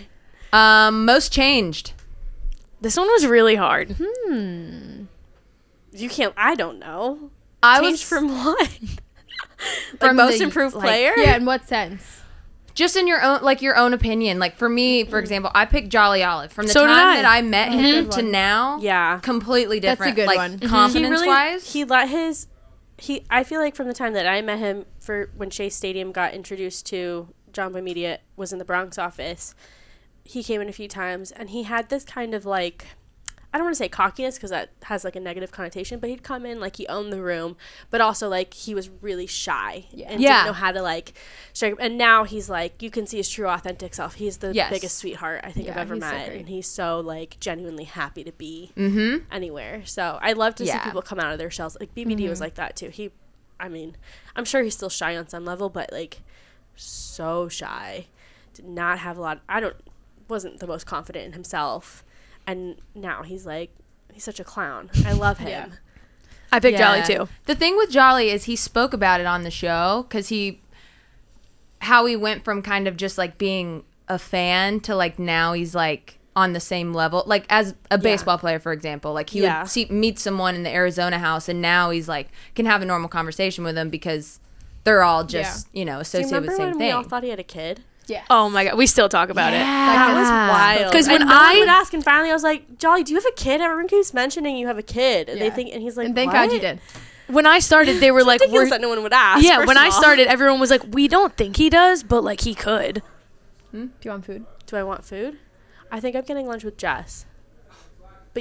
Speaker 1: Um, most changed.
Speaker 3: This one was really hard.
Speaker 2: You can't. I don't know.
Speaker 1: I
Speaker 2: Changed
Speaker 1: was
Speaker 2: from what? like
Speaker 1: From
Speaker 2: most
Speaker 1: the,
Speaker 2: improved
Speaker 1: like-
Speaker 2: player?
Speaker 4: Yeah, in what sense?
Speaker 1: Just in your own like your own opinion. Like for me, for mm-hmm. example, I picked Jolly Olive from the
Speaker 3: So
Speaker 1: time
Speaker 3: I.
Speaker 1: that I met mm-hmm.
Speaker 4: him
Speaker 1: to now.
Speaker 2: Yeah.
Speaker 1: completely different.
Speaker 4: That's a
Speaker 1: different.
Speaker 4: good
Speaker 1: like
Speaker 4: one. Mm-hmm.
Speaker 2: He
Speaker 1: confidence
Speaker 2: really
Speaker 1: wise.
Speaker 2: he let his he I feel like from the time that I met him for when Chase Stadium got introduced to Jomboy Media was in the Bronx office. He came in a few times and he had this kind of like I don't want to say cockiness because that has like a negative connotation, but he'd come in like he owned the room, but also like he was really shy and
Speaker 1: Yeah.
Speaker 2: didn't know how to like strike. And now he's like you can see his true authentic self. He's the
Speaker 1: Yes.
Speaker 2: biggest sweetheart I think
Speaker 4: Yeah,
Speaker 2: I've ever
Speaker 4: he's so
Speaker 2: met, and he's so like genuinely happy to be
Speaker 1: mm-hmm.
Speaker 2: anywhere. So I love to
Speaker 1: Yeah.
Speaker 2: see people come out of their shells. Like BBD was like that too. He, I mean, I'm sure he's still shy on some level, but like so shy. Did not have a lot. I don't wasn't the most confident in himself, and now he's like he's such a clown. I love him.
Speaker 4: Yeah.
Speaker 3: I picked Jolly too.
Speaker 1: The thing with Jolly is he spoke about it on the show because he, how he went from kind of just like being a fan to like now he's like on the same level. Like as a baseball player, for example, like he
Speaker 2: Yeah.
Speaker 1: would see meet someone in the Arizona house, and now he's like can have a normal conversation with them because they're all just you know
Speaker 2: Do you
Speaker 1: associated with
Speaker 2: remember
Speaker 1: the same
Speaker 2: when
Speaker 1: thing.
Speaker 2: we all thought he had a kid?
Speaker 4: Yeah.
Speaker 3: Oh my god, we still talk about it.
Speaker 2: That was wild.
Speaker 3: Because when
Speaker 2: And no
Speaker 3: I-
Speaker 2: would ask, and finally I was like, "Jolly, do you have a kid?" Everyone keeps mentioning you have a kid, and they think, and he's like,
Speaker 4: and thank God you did.
Speaker 3: When I started, they were like,
Speaker 2: Ridiculous
Speaker 3: we're,
Speaker 2: that no one would ask.
Speaker 3: yeah. When I
Speaker 2: all.
Speaker 3: started, everyone was like, we don't think he does, but like he could. Hmm?
Speaker 4: Do you want food?
Speaker 2: Do I want food? I think I'm getting lunch with Jess.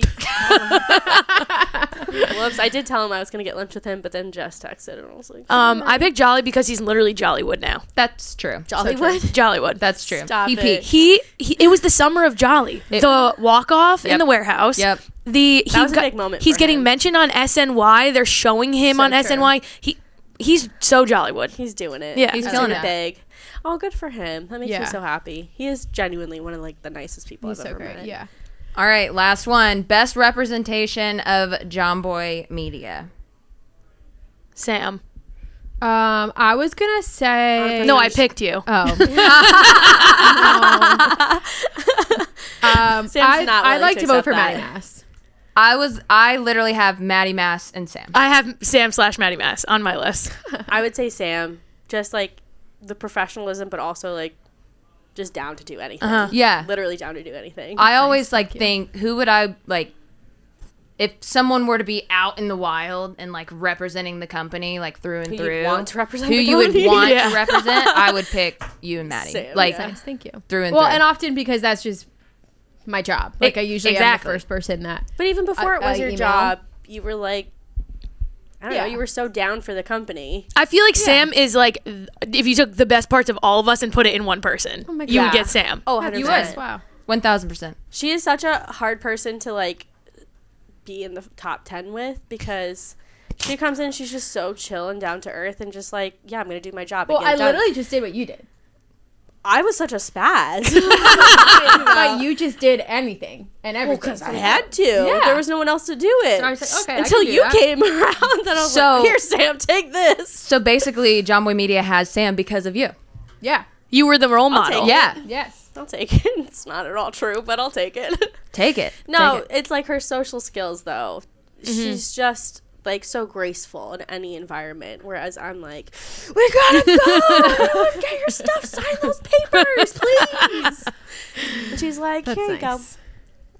Speaker 2: But whoops, I did tell him I was gonna get lunch with him, but then Jess texted and I was like,
Speaker 3: Um, I picked Jolly because he's literally Jollywood now.
Speaker 1: That's true.
Speaker 2: Jollywood.
Speaker 3: Jollywood.
Speaker 1: That's true.
Speaker 2: Stop
Speaker 1: he
Speaker 2: it.
Speaker 1: peaked.
Speaker 3: He, he it was the summer of Jolly. the walk off in
Speaker 1: Yep.
Speaker 3: the warehouse.
Speaker 1: Yep.
Speaker 3: The he
Speaker 2: was a big moment
Speaker 3: He's
Speaker 2: for
Speaker 3: getting
Speaker 2: him.
Speaker 3: mentioned on SNY. They're showing him
Speaker 4: So
Speaker 3: on
Speaker 4: true.
Speaker 3: SNY. He he's so Jollywood.
Speaker 2: He's doing it.
Speaker 3: Yeah.
Speaker 2: he's
Speaker 1: He's
Speaker 2: doing
Speaker 1: doing
Speaker 2: it
Speaker 1: it.
Speaker 2: big. Oh, good for him. That makes me
Speaker 4: Yeah.
Speaker 2: so happy. He is genuinely one of like the nicest people
Speaker 4: He's
Speaker 2: I've
Speaker 4: so
Speaker 2: ever
Speaker 4: great.
Speaker 2: met.
Speaker 4: Yeah.
Speaker 1: All right, last one. Best representation of Jomboy Media.
Speaker 3: Sam.
Speaker 4: Um, I was gonna say
Speaker 3: No, I picked you.
Speaker 4: Oh. um,
Speaker 2: Sam's
Speaker 4: I,
Speaker 2: not
Speaker 4: I
Speaker 2: willing
Speaker 4: like
Speaker 2: to
Speaker 4: to vote for
Speaker 2: that.
Speaker 4: Maddie Mass.
Speaker 1: I was I literally have Maddie Mass and Sam.
Speaker 3: I have Sam slash Maddie Mass on my list.
Speaker 2: I would say Sam, just like the professionalism, but also like just down to do anything.
Speaker 3: Uh-huh.
Speaker 1: Yeah.
Speaker 2: literally down to do anything.
Speaker 1: I always like think who would I like if someone were to be out in the wild and like representing the company like through and
Speaker 2: Who you'd
Speaker 1: through
Speaker 2: want to represent
Speaker 1: who
Speaker 2: the
Speaker 1: you would want
Speaker 3: Yeah.
Speaker 1: to represent, I would pick you and Maddie.
Speaker 2: Sam,
Speaker 1: like
Speaker 2: yeah.
Speaker 4: Nice, thank you.
Speaker 1: through and
Speaker 4: Well,
Speaker 1: through.
Speaker 4: and often because that's just my job. Like I usually
Speaker 1: exactly.
Speaker 4: am the first person that.
Speaker 2: But even before
Speaker 4: I-
Speaker 2: it was
Speaker 4: I
Speaker 2: your
Speaker 4: email.
Speaker 2: job, you were like, I don't
Speaker 4: Yeah.
Speaker 2: know, you were so down for the company.
Speaker 3: I feel like Sam is like if you took the best parts of all of us and put it in one person,
Speaker 4: Oh my
Speaker 3: you would get Sam.
Speaker 2: Oh,
Speaker 1: You
Speaker 2: 100%.
Speaker 1: would.
Speaker 4: Wow.
Speaker 1: One thousand percent.
Speaker 2: She is such a hard person to like be in the top 10 with because she comes in, she's just so chill and down to earth and just like, yeah, I'm going to do my job. and
Speaker 4: Well,
Speaker 2: get it
Speaker 4: I
Speaker 2: done.
Speaker 4: literally just did what you did,
Speaker 2: I was such a spaz.
Speaker 4: but you just did anything and everything.
Speaker 2: Because I had to.
Speaker 4: Yeah.
Speaker 2: There was no one else to do it.
Speaker 4: So I was like, okay, I
Speaker 2: Until
Speaker 4: can do
Speaker 2: you
Speaker 4: that.
Speaker 2: came around, then I was
Speaker 1: So-
Speaker 2: like, here, Sam, take this.
Speaker 1: So basically, Jomboy Media has Sam because of you.
Speaker 4: Yeah.
Speaker 3: You were the role
Speaker 2: take
Speaker 3: model.
Speaker 2: it.
Speaker 1: Yeah,
Speaker 4: Yes.
Speaker 2: I'll take it. It's not at all true, but I'll take it.
Speaker 1: take it.
Speaker 2: no,
Speaker 1: Take it.
Speaker 2: it's like her social skills, though. Mm-hmm. She's just like so graceful in any environment, whereas I'm like, we gotta go. Get your stuff. Sign those papers, please. And she's like,
Speaker 4: That's
Speaker 2: here you go.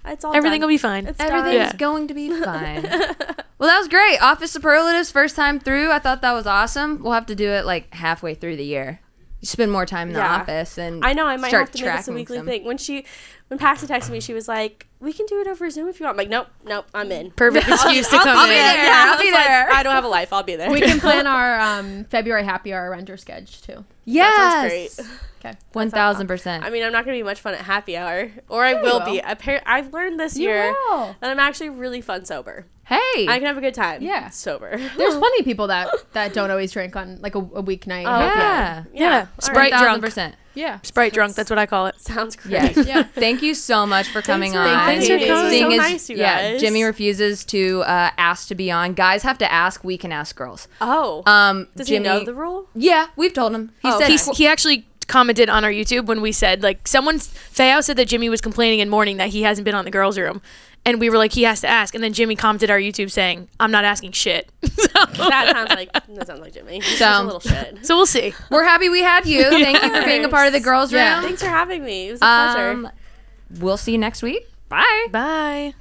Speaker 2: It's all
Speaker 3: Everything
Speaker 2: done.
Speaker 3: will be fine.
Speaker 2: It's
Speaker 1: Everything's
Speaker 2: done.
Speaker 3: Yeah.
Speaker 1: going to be fine. well, that was great. Office superlatives first time through. I thought that was awesome. We'll have to do it like halfway through the year. You spend more time in the
Speaker 2: Yeah.
Speaker 1: office and
Speaker 2: I know I might
Speaker 1: start
Speaker 2: have to make this a weekly
Speaker 1: some-
Speaker 2: thing. When she, when Paxi texted me, she was like, "We can do it over Zoom if you want." I'm like, nope, nope, I'm in.
Speaker 3: Perfect excuse to
Speaker 2: I'll,
Speaker 3: come
Speaker 2: I'll
Speaker 3: in.
Speaker 2: be there.
Speaker 1: Yeah,
Speaker 2: I
Speaker 1: I'll be
Speaker 2: was like,
Speaker 1: there.
Speaker 2: I don't have a life. I'll be there.
Speaker 4: We can plan our um, February happy hour renter sketch too.
Speaker 1: Yes,
Speaker 2: sounds great.
Speaker 4: Okay.
Speaker 1: one thousand percent.
Speaker 2: I mean, I'm not gonna be much fun at happy hour, or I will,
Speaker 4: will.
Speaker 2: be. Appar- I've learned this
Speaker 4: You
Speaker 2: year
Speaker 4: will.
Speaker 2: that I'm actually really fun sober.
Speaker 1: Hey,
Speaker 2: I can have a good time.
Speaker 4: Yeah.
Speaker 2: sober.
Speaker 4: There's plenty of people that that don't always drink on like a, a weeknight.
Speaker 2: Oh, okay.
Speaker 1: yeah,
Speaker 3: Yeah.
Speaker 2: All
Speaker 3: Sprite
Speaker 2: right.
Speaker 3: drunk.
Speaker 1: percent.
Speaker 4: Yeah.
Speaker 3: Sprite drunk. That's what I call it.
Speaker 2: Sounds great.
Speaker 1: Yes.
Speaker 4: Yeah.
Speaker 1: Thank you so much for coming
Speaker 2: for
Speaker 1: on.
Speaker 3: Thanks for coming.
Speaker 1: Seeing
Speaker 2: So
Speaker 1: as-
Speaker 2: nice, you guys. yeah.
Speaker 1: Jimmy refuses to uh, ask to be on. Guys have to ask. We can ask girls.
Speaker 2: Oh,
Speaker 1: Um,
Speaker 2: does
Speaker 1: Jimmy,
Speaker 2: he know the rule?
Speaker 1: Yeah, we've told him. He
Speaker 2: Oh,
Speaker 1: said
Speaker 2: okay.
Speaker 3: He actually commented on our YouTube when we said like someone Fayao said that Jimmy was complaining in morning that he hasn't been on the girls' room. And we were like, he has to ask. And then Jimmy commented our YouTube saying, I'm not asking shit. so,
Speaker 2: That sounds like that sounds like Jimmy. He's
Speaker 1: So-
Speaker 2: just a little shit.
Speaker 3: so we'll see.
Speaker 1: We're happy we had you. Thank you for being a part of the girls' room.
Speaker 2: Thanks for having me. It was a pleasure.
Speaker 1: Um, we'll see you next week. Bye.
Speaker 3: Bye.